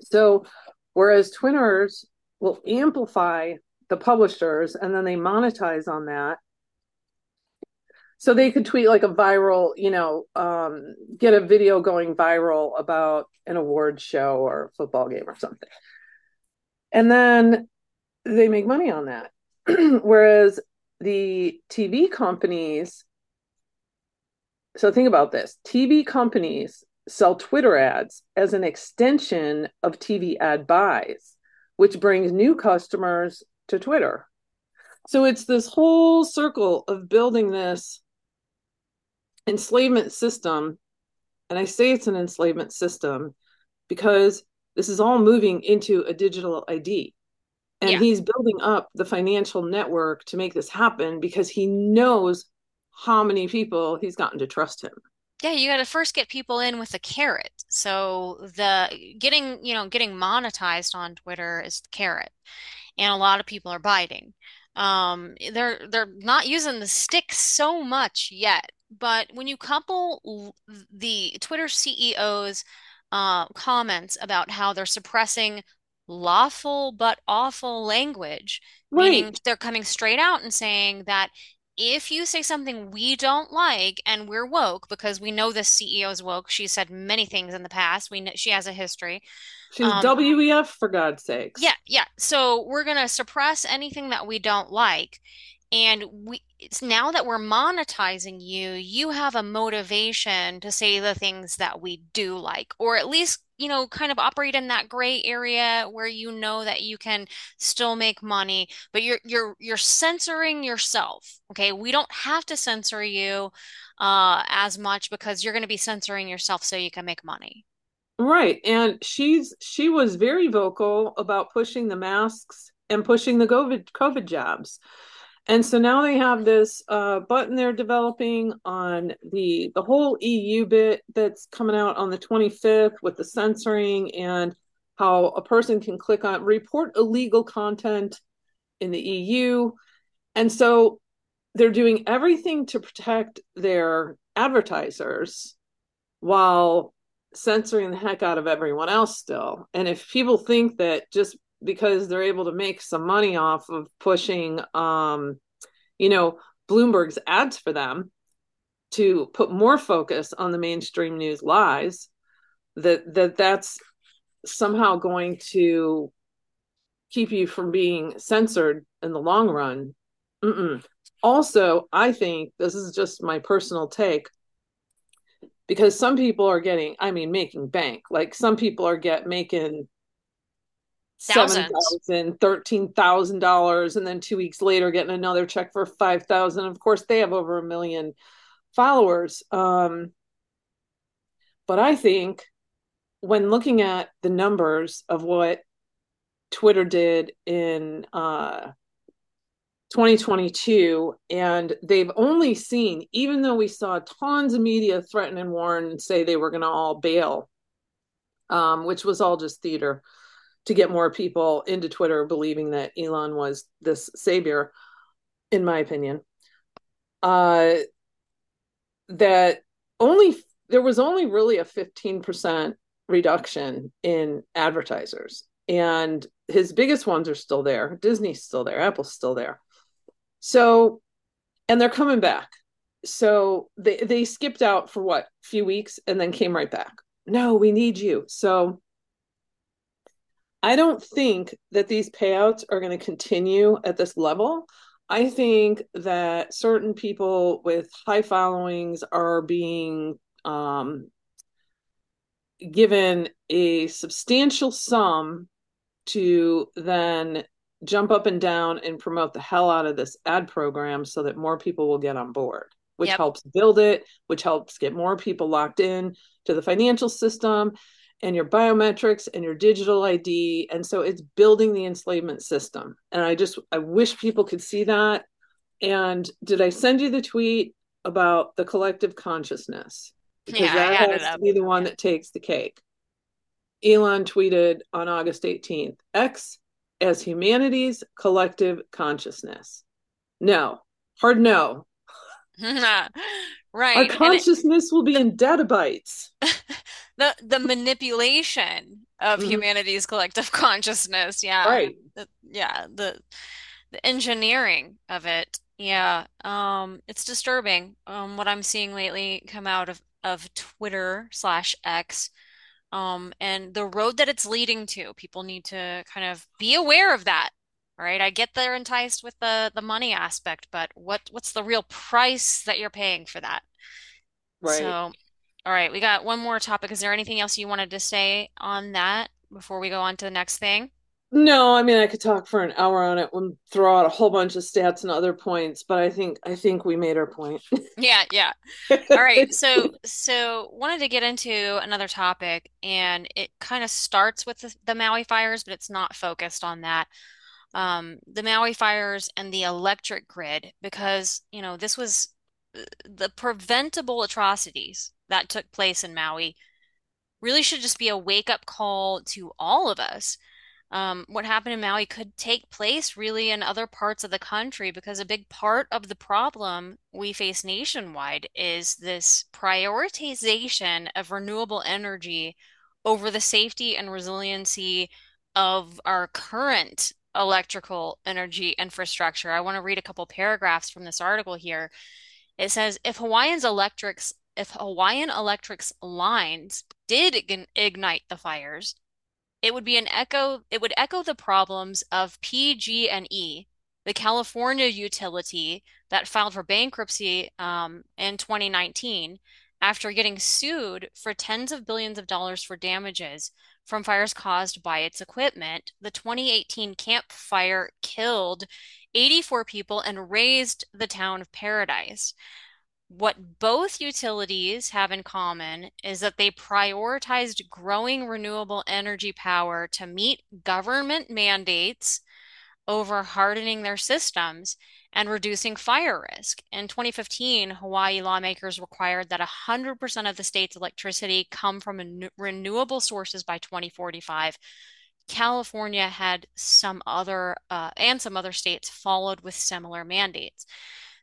So, whereas Twitters will amplify the publishers and then they monetize on that. So they could tweet like a viral, you know, um, get a video going viral about an award show or football game or something. And then they make money on that. Whereas the TV companies, so think about this TV companies sell Twitter ads as an extension of TV ad buys, which brings new customers to Twitter. So it's this whole circle of building this enslavement system. And I say it's an enslavement system because this is all moving into a digital ID. And yeah. he's building up the financial network to make this happen because he knows how many people he's gotten to trust him yeah, you got to first get people in with a carrot. So the getting, you know, getting monetized on Twitter is the carrot, and a lot of people are biting. Um, they're they're not using the stick so much yet, but when you couple the Twitter CEO's uh, comments about how they're suppressing lawful but awful language, right. meaning they're coming straight out and saying that if you say something we don't like and we're woke because we know this CEO is woke, she's said many things in the past. We know she has a history. She's um, WEF for God's sakes. Yeah, yeah. So we're gonna suppress anything that we don't like, and we now that we're monetizing you, you have a motivation to say the things that we do like, or at least you know, kind of operate in that gray area where you know that you can still make money, but you're you're you're censoring yourself. Okay, we don't have to censor you uh, as much because you're going to be censoring yourself so you can make money. Right. And she's she was very vocal about pushing the masks and pushing the COVID COVID jobs. And so now they have this uh, button they're developing on the the whole EU bit that's coming out on the 25th with the censoring and how a person can click on report illegal content in the EU. And so they're doing everything to protect their advertisers while censoring the heck out of everyone else still. And if people think that just because they're able to make some money off of pushing um you know Bloomberg's ads for them to put more focus on the mainstream news lies that that that's somehow going to keep you from being censored in the long run. Mm-mm. Also, I think this is just my personal take because some people are getting, I mean, making bank. Like some people are get making seven thousand, thirteen thousand dollars, and then two weeks later getting another check for five thousand. Of course, they have over a million followers. Um, but I think when looking at the numbers of what Twitter did in uh, 2022, and they've only seen, even though we saw tons of media threaten and warn and say they were going to all bail, um, which was all just theater to get more people into Twitter believing that Elon was this savior, in my opinion. Uh, that only there was only really a 15% reduction in advertisers and his biggest ones are still there. Disney's still there. Apple's still there. So and they're coming back. So they they skipped out for what a few weeks and then came right back. No we need you. So i don't think that these payouts are going to continue at this level i think that certain people with high followings are being um, given a substantial sum to then jump up and down and promote the hell out of this ad program so that more people will get on board which yep. helps build it which helps get more people locked in to the financial system and your biometrics and your digital id and so it's building the enslavement system and i just i wish people could see that and did i send you the tweet about the collective consciousness because yeah, that has to be the one that takes the cake. Elon tweeted on August 18th X as humanity's collective consciousness. No, hard no. right. Our consciousness it, will be in databytes. the the manipulation of mm-hmm. humanity's collective consciousness. Yeah. Right. The, yeah. The the engineering of it. Yeah. Um, it's disturbing. Um, what I'm seeing lately come out of of Twitter slash X um, and the road that it's leading to. People need to kind of be aware of that. Right. I get they're enticed with the the money aspect, but what what's the real price that you're paying for that? Right. So, all right, we got one more topic. Is there anything else you wanted to say on that before we go on to the next thing? No, I mean I could talk for an hour on it and throw out a whole bunch of stats and other points, but I think I think we made our point. yeah, yeah. All right. So so wanted to get into another topic and it kind of starts with the, the Maui fires, but it's not focused on that. Um, the Maui fires and the electric grid because, you know, this was uh, the preventable atrocities that took place in Maui really should just be a wake up call to all of us um, what happened in Maui could take place really in other parts of the country because a big part of the problem we face nationwide is this prioritization of renewable energy over the safety and resiliency of our current electrical energy infrastructure. I want to read a couple paragraphs from this article here. It says if Hawaiian's electrics if Hawaiian Electric's lines did ignite the fires, it would be an echo it would echo the problems of PG&E, the California utility that filed for bankruptcy um, in 2019 after getting sued for tens of billions of dollars for damages from fires caused by its equipment. The 2018 Camp Fire killed 84 people and razed the town of Paradise. What both utilities have in common is that they prioritized growing renewable energy power to meet government mandates over hardening their systems and reducing fire risk. In 2015, Hawaii lawmakers required that 100% of the state's electricity come from renewable sources by 2045. California had some other, uh, and some other states followed with similar mandates.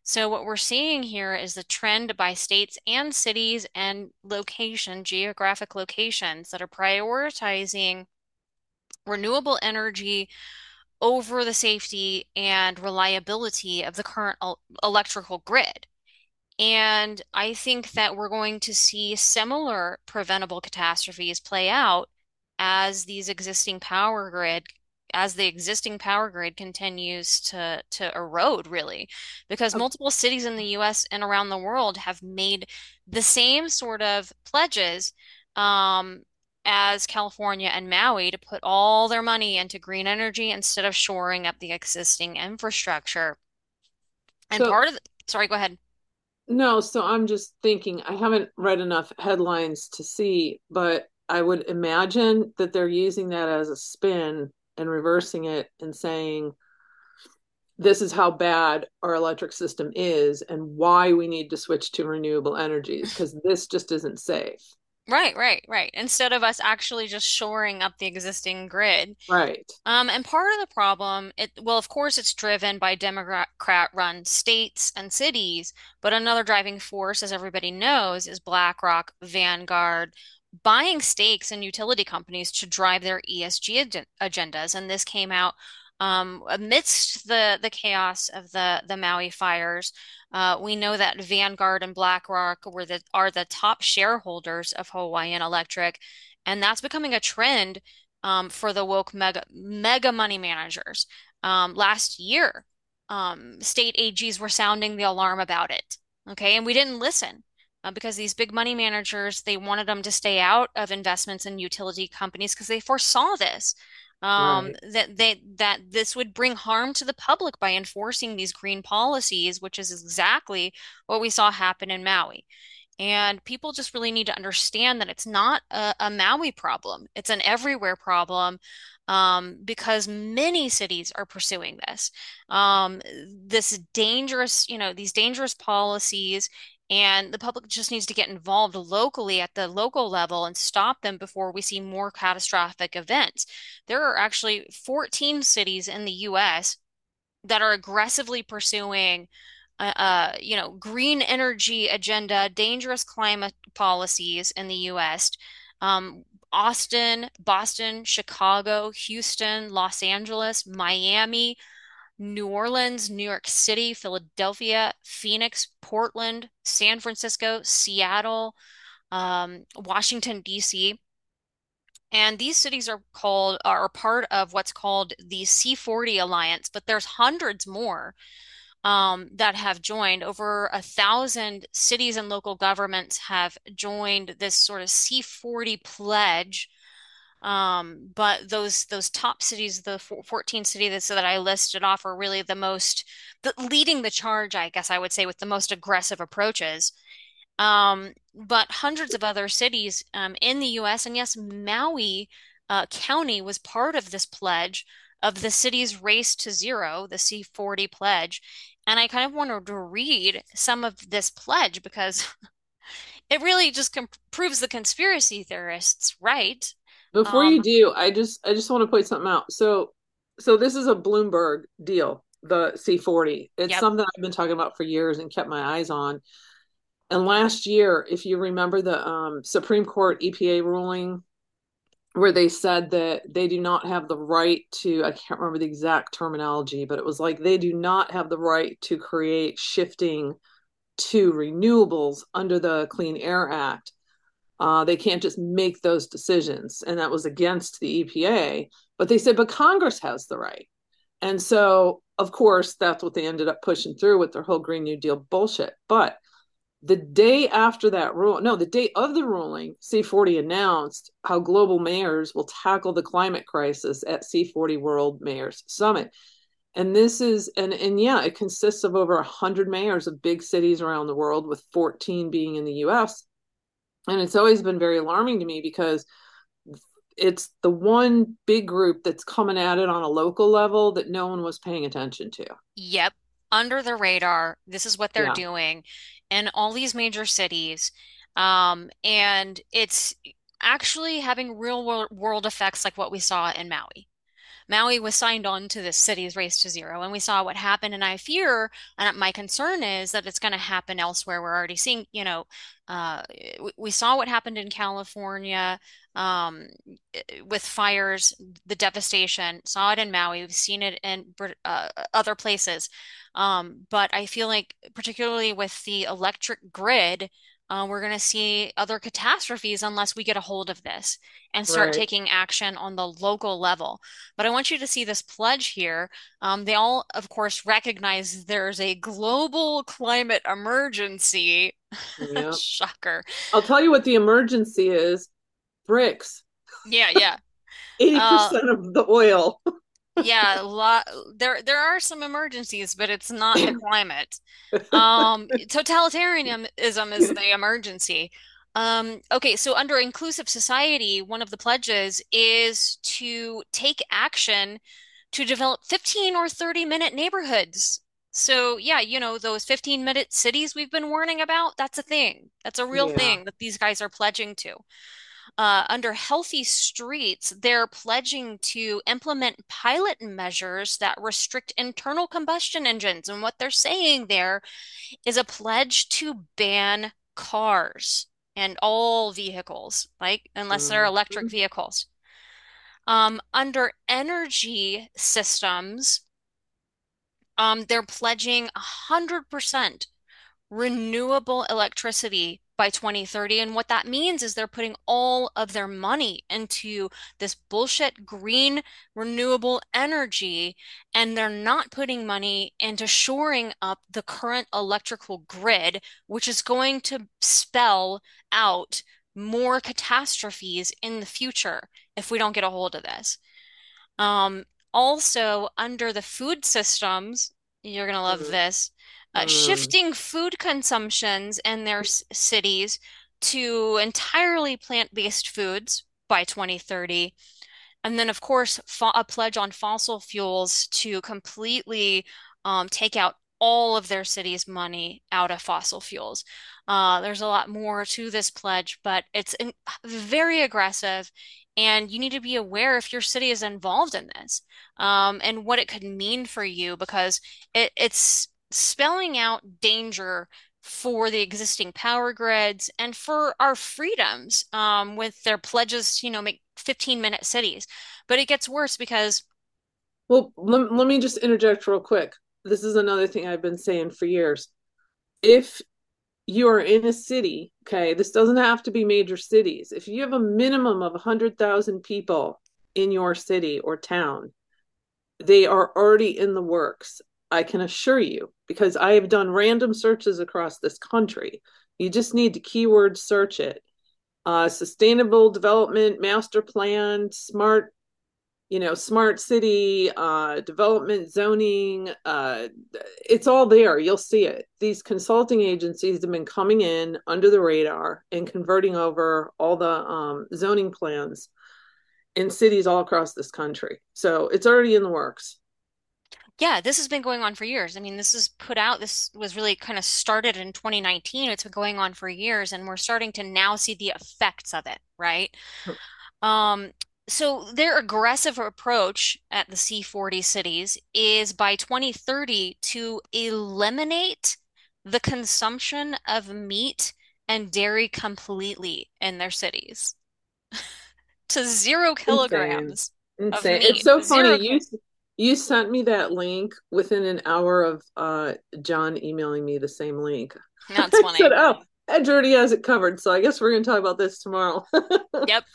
So, what we're seeing here is the trend by states and cities and location, geographic locations that are prioritizing renewable energy over the safety and reliability of the current electrical grid. And I think that we're going to see similar preventable catastrophes play out as these existing power grid as the existing power grid continues to to erode really because multiple cities in the US and around the world have made the same sort of pledges um, as California and Maui to put all their money into green energy instead of shoring up the existing infrastructure. And so, part of the, sorry, go ahead. No, so I'm just thinking, I haven't read enough headlines to see, but I would imagine that they're using that as a spin and reversing it and saying, this is how bad our electric system is and why we need to switch to renewable energies because this just isn't safe. Right, right, right. Instead of us actually just shoring up the existing grid. Right. Um, and part of the problem, it well, of course, it's driven by Democrat-run states and cities, but another driving force, as everybody knows, is BlackRock, Vanguard, buying stakes in utility companies to drive their ESG ag agendas. And this came out um, amidst the the chaos of the the Maui fires, uh, we know that Vanguard and BlackRock were the are the top shareholders of Hawaiian Electric, and that's becoming a trend um, for the woke mega mega money managers. Um, last year, um, state AGs were sounding the alarm about it. Okay, and we didn't listen. Uh, because these big money managers they wanted them to stay out of investments in utility companies because they foresaw this um, right. that they that this would bring harm to the public by enforcing these green policies, which is exactly what we saw happen in Maui. And people just really need to understand that it's not a, a Maui problem; it's an everywhere problem. Um, because many cities are pursuing this. Um, this dangerous, you know, these dangerous policies and the public just needs to get involved locally at the local level and stop them before we see more catastrophic events. There are actually 14 cities in the US that are aggressively pursuing uh, uh, you know, green energy agenda, dangerous climate policies in the US. Um, Austin, Boston, Chicago, Houston, Los Angeles, Miami, New Orleans, New York City, Philadelphia, Phoenix, Portland, San Francisco, Seattle, um, Washington, D.C. And these cities are called are part of what's called the C40 Alliance, but there's hundreds more um, that have joined. Over a thousand cities and local governments have joined this sort of C40 pledge um, but those those top cities, the 14 cities that that I listed off, are really the most the, leading the charge, I guess I would say, with the most aggressive approaches. Um, but hundreds of other cities um, in the U.S. and yes, Maui uh, County was part of this pledge of the cities race to zero, the C40 pledge. And I kind of wanted to read some of this pledge because it really just proves the conspiracy theorists right. Before um, you do, I just I just want to point something out. So so this is a Bloomberg deal, the C40. It's yep. something I've been talking about for years and kept my eyes on. And last year, if you remember the um, Supreme Court EPA ruling where they said that they do not have the right to, I can't remember the exact terminology, but it was like they do not have the right to create shifting to renewables under the Clean Air Act. Uh, they can't just make those decisions. And that was against the EPA. But they said, but Congress has the right. And so, of course, that's what they ended up pushing through with their whole Green New Deal bullshit. But the day after that rule, no, the day of the ruling, C40 announced how global mayors will tackle the climate crisis at C40 World Mayors Summit. And this is and and yeah, it consists of over 100 mayors of big cities around the world with 14 being in the US. And it's always been very alarming to me because it's the one big group that's coming at it on a local level that no one was paying attention to. Yep. Under the radar. This is what they're Yeah. doing in all these major cities. Um, and it's actually having real world, world effects like what we saw in Maui. Maui was signed on to this cities race to zero, and we saw what happened. And I fear, and my concern is that it's going to happen elsewhere. We're already seeing, you know, uh, we, saw what happened in California um, with fires, the devastation. Saw it in Maui. We've seen it in uh, other places. Um, but I feel like, particularly with the electric grid, uh, we're going to see other catastrophes unless we get a hold of this and start Right. taking action on the local level. But I want you to see this pledge here. Um, they all, of course, recognize there's a global climate emergency. Yeah. Shocker. I'll tell you what the emergency is. BRICS. Yeah, yeah. 80% of the oil. Yeah, a lot there there are some emergencies, but it's not the climate. Um, totalitarianism is the emergency. Um, okay, so under inclusive society, one of the pledges is to take action to develop 15 or 30 minute neighborhoods. So, yeah, you know, those 15 minute cities we've been warning about, that's a thing. That's a real Yeah. thing that these guys are pledging to. Uh, under healthy streets, they're pledging to implement pilot measures that restrict internal combustion engines. And what they're saying there is a pledge to ban cars and all vehicles, like unless they're electric Mhm. vehicles. Um, under energy systems, um, they're pledging 100% renewable electricity by 2030. And what that means is they're putting all of their money into this bullshit green renewable energy, and they're not putting money into shoring up the current electrical grid, which is going to spell out more catastrophes in the future if we don't get a hold of this. Um, also, under the food systems, you're going to love Mm. this, uh, Mm. shifting food consumptions in their s- cities to entirely plant-based foods by 2030. And then, of course, fo a pledge on fossil fuels to completely um, take out all of their city's money out of fossil fuels. Uh, there's a lot more to this pledge, but it's in, very aggressive, and you need to be aware if your city is involved in this, um, and what it could mean for you because it, it's spelling out danger for the existing power grids and for our freedoms um, with their pledges, you know, make 15 minute cities. But it gets worse because, Well, let, let me just interject real quick. This is another thing I've been saying for years. If you are in a city, okay, this doesn't have to be major cities. If you have a minimum of 100,000 people in your city or town, they are already in the works. I can assure you, because I have done random searches across this country. You just need to keyword search it. Uh, sustainable development, master plan, smart you know, smart city, uh, development zoning, uh, it's all there. You'll see it. These consulting agencies have been coming in under the radar and converting over all the um, zoning plans in cities all across this country. So it's already in the works. Yeah, this has been going on for years. I mean, this is put out, this was really kind of started in 2019. It's been going on for years, and we're starting to now see the effects of it, right? Um, so their aggressive approach at the C40 cities is by 2030 to eliminate the consumption of meat and dairy completely in their cities to zero kilograms of Insane. It's so Zero funny. You you sent me that link within an hour of uh, John emailing me the same link. That's I funny. said, "Oh, already has it covered." So I guess we're going to talk about this tomorrow. Yep.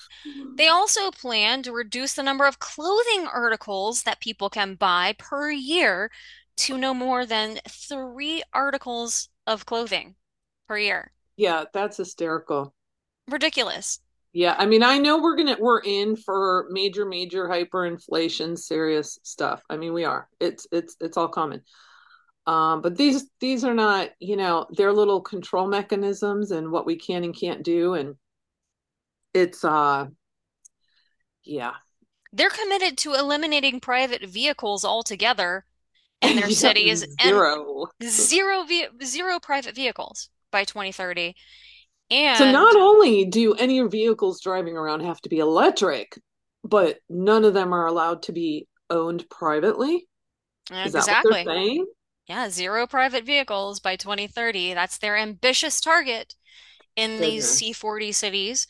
They also plan to reduce the number of clothing articles that people can buy per year to no more than three articles of clothing per year. Yeah, that's hysterical. Ridiculous. Yeah, I mean, I know we're gonna we're in for major, major hyperinflation, serious stuff. I mean, we are. It's it's it's all common. Um, but these these are not, you know, they're little control mechanisms and what we can and can't do, and it's uh, yeah. They're committed to eliminating private vehicles altogether in their cities and zero. zero ve zero private vehicles by 2030. So not only do any vehicles driving around have to be electric, but none of them are allowed to be owned privately. Is exactly. saying? Yeah, zero private vehicles by 2030. That's their ambitious target in these Goodness. C40 cities,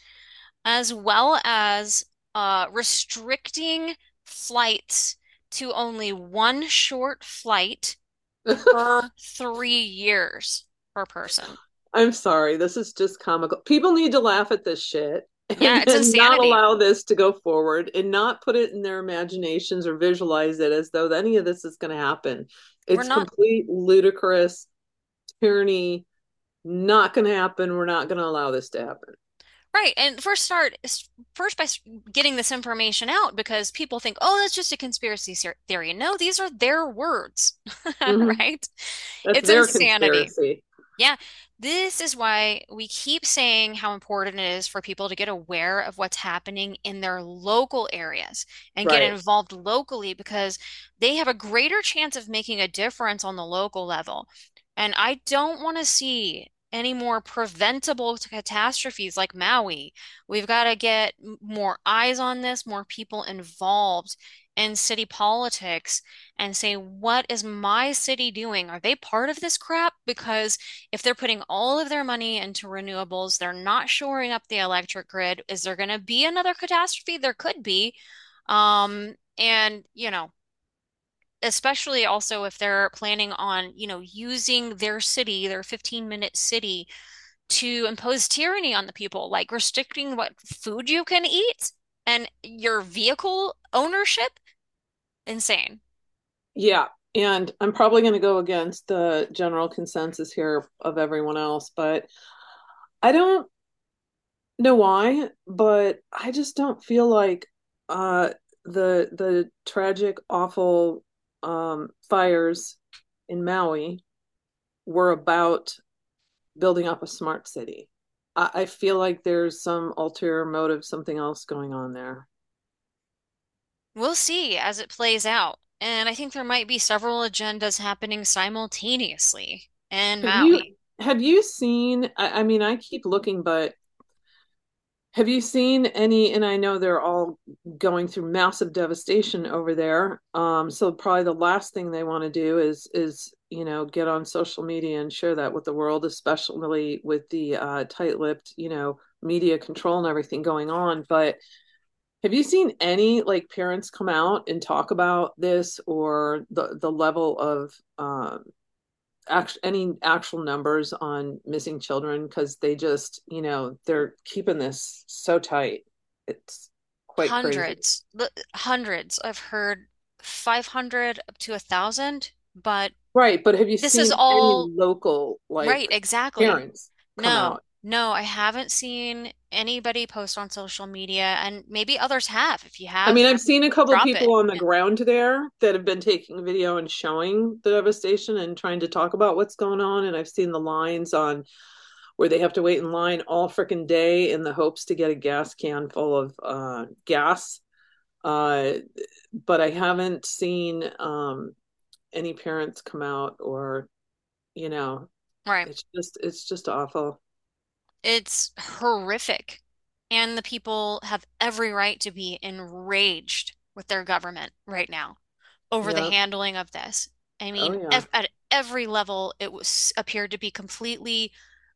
as well as uh, restricting flights to only one short flight per three years per person. I'm sorry, this is just comical. People need to laugh at this shit Yeah, and it's then not allow this to go forward and not put it in their imaginations or visualize it as though any of this is going to happen. It's complete ludicrous tyranny. Not going to happen. We're not going to allow this to happen. right. And first start first by getting this information out because people think, oh, that's just a conspiracy theory. No, these are their words, hmm right? That's It's their insanity. conspiracy. Yeah, this is why we keep saying how important it is for people to get aware of what's happening in their local areas and get involved locally because they have a greater chance of making a difference on the local level. And I don't want to see any more preventable catastrophes like Maui. We've got to get more eyes on this, more people involved in city politics and say, what is my city doing? Are they part of this crap? Because if they're putting all of their money into renewables, they're not shoring up the electric grid. Is there going to be another catastrophe? There could be. Um, and, you know, especially also if they're planning on, you know, using their city, their 15 minute city, to impose tyranny on the people, like restricting what food you can eat and your vehicle ownership. Insane. Yeah. And I'm probably going to go against the general consensus here of everyone else, but I don't know why, but I just don't feel like uh the the tragic, awful um fires in Maui were about building up a smart city. I, I feel like there's some ulterior motive, something else going on there. We'll see as it plays out. And I think there might be several agendas happening simultaneously in Have you have you seen, I, I mean, I keep looking, but have you seen any, and I know they're all going through massive devastation over there. Um, so probably the last thing they want to do is is, you know, get on social media and share that with the world, especially with the uh tight-lipped, you know, media control and everything going on. But have you seen any like parents come out and talk about this or the the level of um act any actual numbers on missing children because they just, you know, they're keeping this so tight. It's quite. Hundreds, li- hundreds. I've heard 500 up to a thousand, but Right, but have you this is seen any all local like right, exactly. parents come No, out? No, I haven't seen anybody post on social media, and maybe others have. If you have, I mean, I've seen a couple of drop it. people on the ground there that have been taking video and showing the devastation and trying to talk about what's going on. And I've seen the lines on where they have to wait in line all freaking day in the hopes to get a gas can full of uh, gas. Uh, but I haven't seen um, any parents come out or, you know, Right. it's just it's just awful. It's horrific. And the people have every right to be enraged with their government right now over the handling of this. I Oh mean, yeah. ev at every level, it was appeared to be completely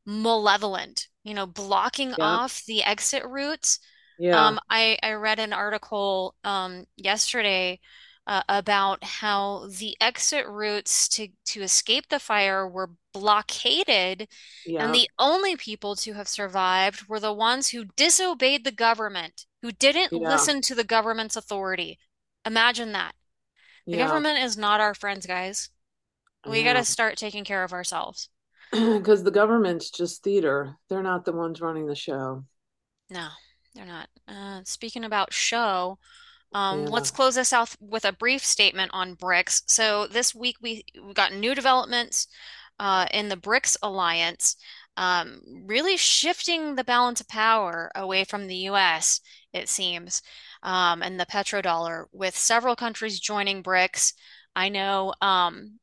malevolent, you know, blocking Yeah. off the exit routes. Yeah. Um, I, I read an article um, yesterday uh, about how the exit routes to, to escape the fire were blockaded and the only people to have survived were the ones who disobeyed the government, who didn't Yeah. listen to the government's authority. Imagine that. The Yeah. government is not our friends, guys. We got to start taking care of ourselves. Because the government's just theater. They're not the ones running the show. No. They're not. Uh, speaking about show, um, Yeah. let's close this out with a brief statement on BRICS. So this week we we got new developments uh, in the BRICS alliance, um, really shifting the balance of power away from the U.S., it seems, um, and the petrodollar, with several countries joining BRICS. I know um,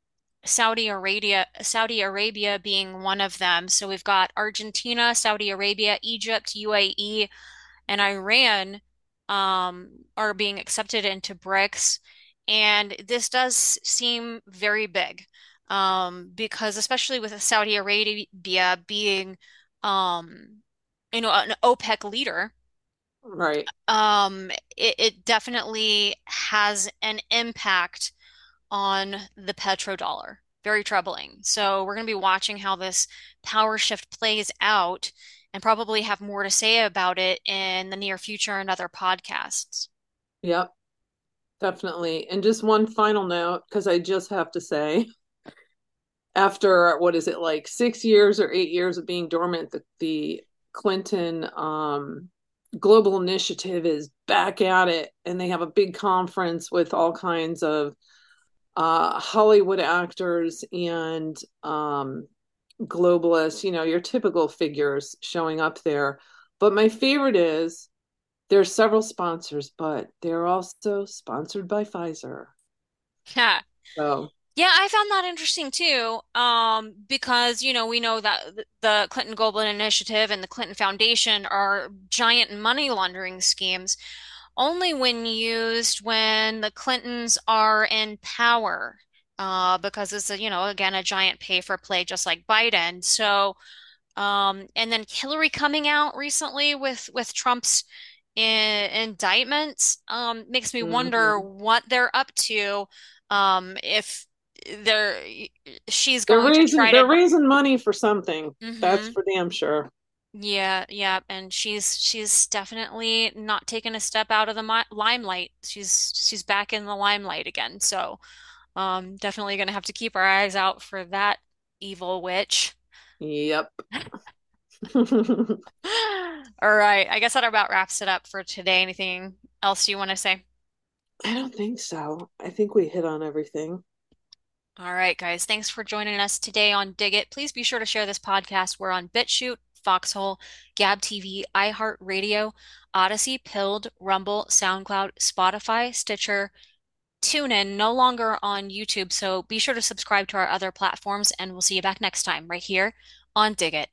Saudi Arabia, Saudi Arabia being one of them. So we've got Argentina, Saudi Arabia, Egypt, UAE and Iran um, are being accepted into BRICS. And this does seem very big um, because, especially with Saudi Arabia being, um, you know, an OPEC leader, Right. um, it, it definitely has an impact on the petrodollar. Very troubling. So we're going to be watching how this power shift plays out and probably have more to say about it in the near future in other podcasts. Yep. Definitely. And just one final note, because I just have to say, after what is it like six years or eight years of being dormant, the, the Clinton um, Global Initiative is back at it, and they have a big conference with all kinds of uh, Hollywood actors and um, globalists, you know, your typical figures showing up there. But my favorite is there are several sponsors, but they're also sponsored by Pfizer. Yeah. So Yeah, I found that interesting too, um, because, you know, we know that the Clinton Global Initiative and the Clinton Foundation are giant money laundering schemes. only when used when the Clintons are in power, uh, because it's a, you know, again, a giant pay for play, just like Biden. So, um, and then Hillary coming out recently with with Trump's in, indictments, um, makes me wonder mhm. what they're up to, um, if they're she's they're going to raising try they're to. raising money for something. That's Mhm. for damn sure. Yeah, yeah, and she's she's definitely not taken a step out of the mi limelight. She's she's back in the limelight again. So, um, definitely gonna have to keep our eyes out for that evil witch. Yep. All right, I guess that about wraps it up for today. Anything else you want to say? I don't think so. I think we hit on everything. All right, guys, thanks for joining us today on Dig It. Please be sure to share this podcast. We're on BitChute, Foxhole, Gab TV, iHeartRadio, Odysee, Pilled, Rumble, SoundCloud, Spotify, Stitcher, TuneIn, no longer on YouTube. So be sure to subscribe to our other platforms, and we'll see you back next time right here on Dig It.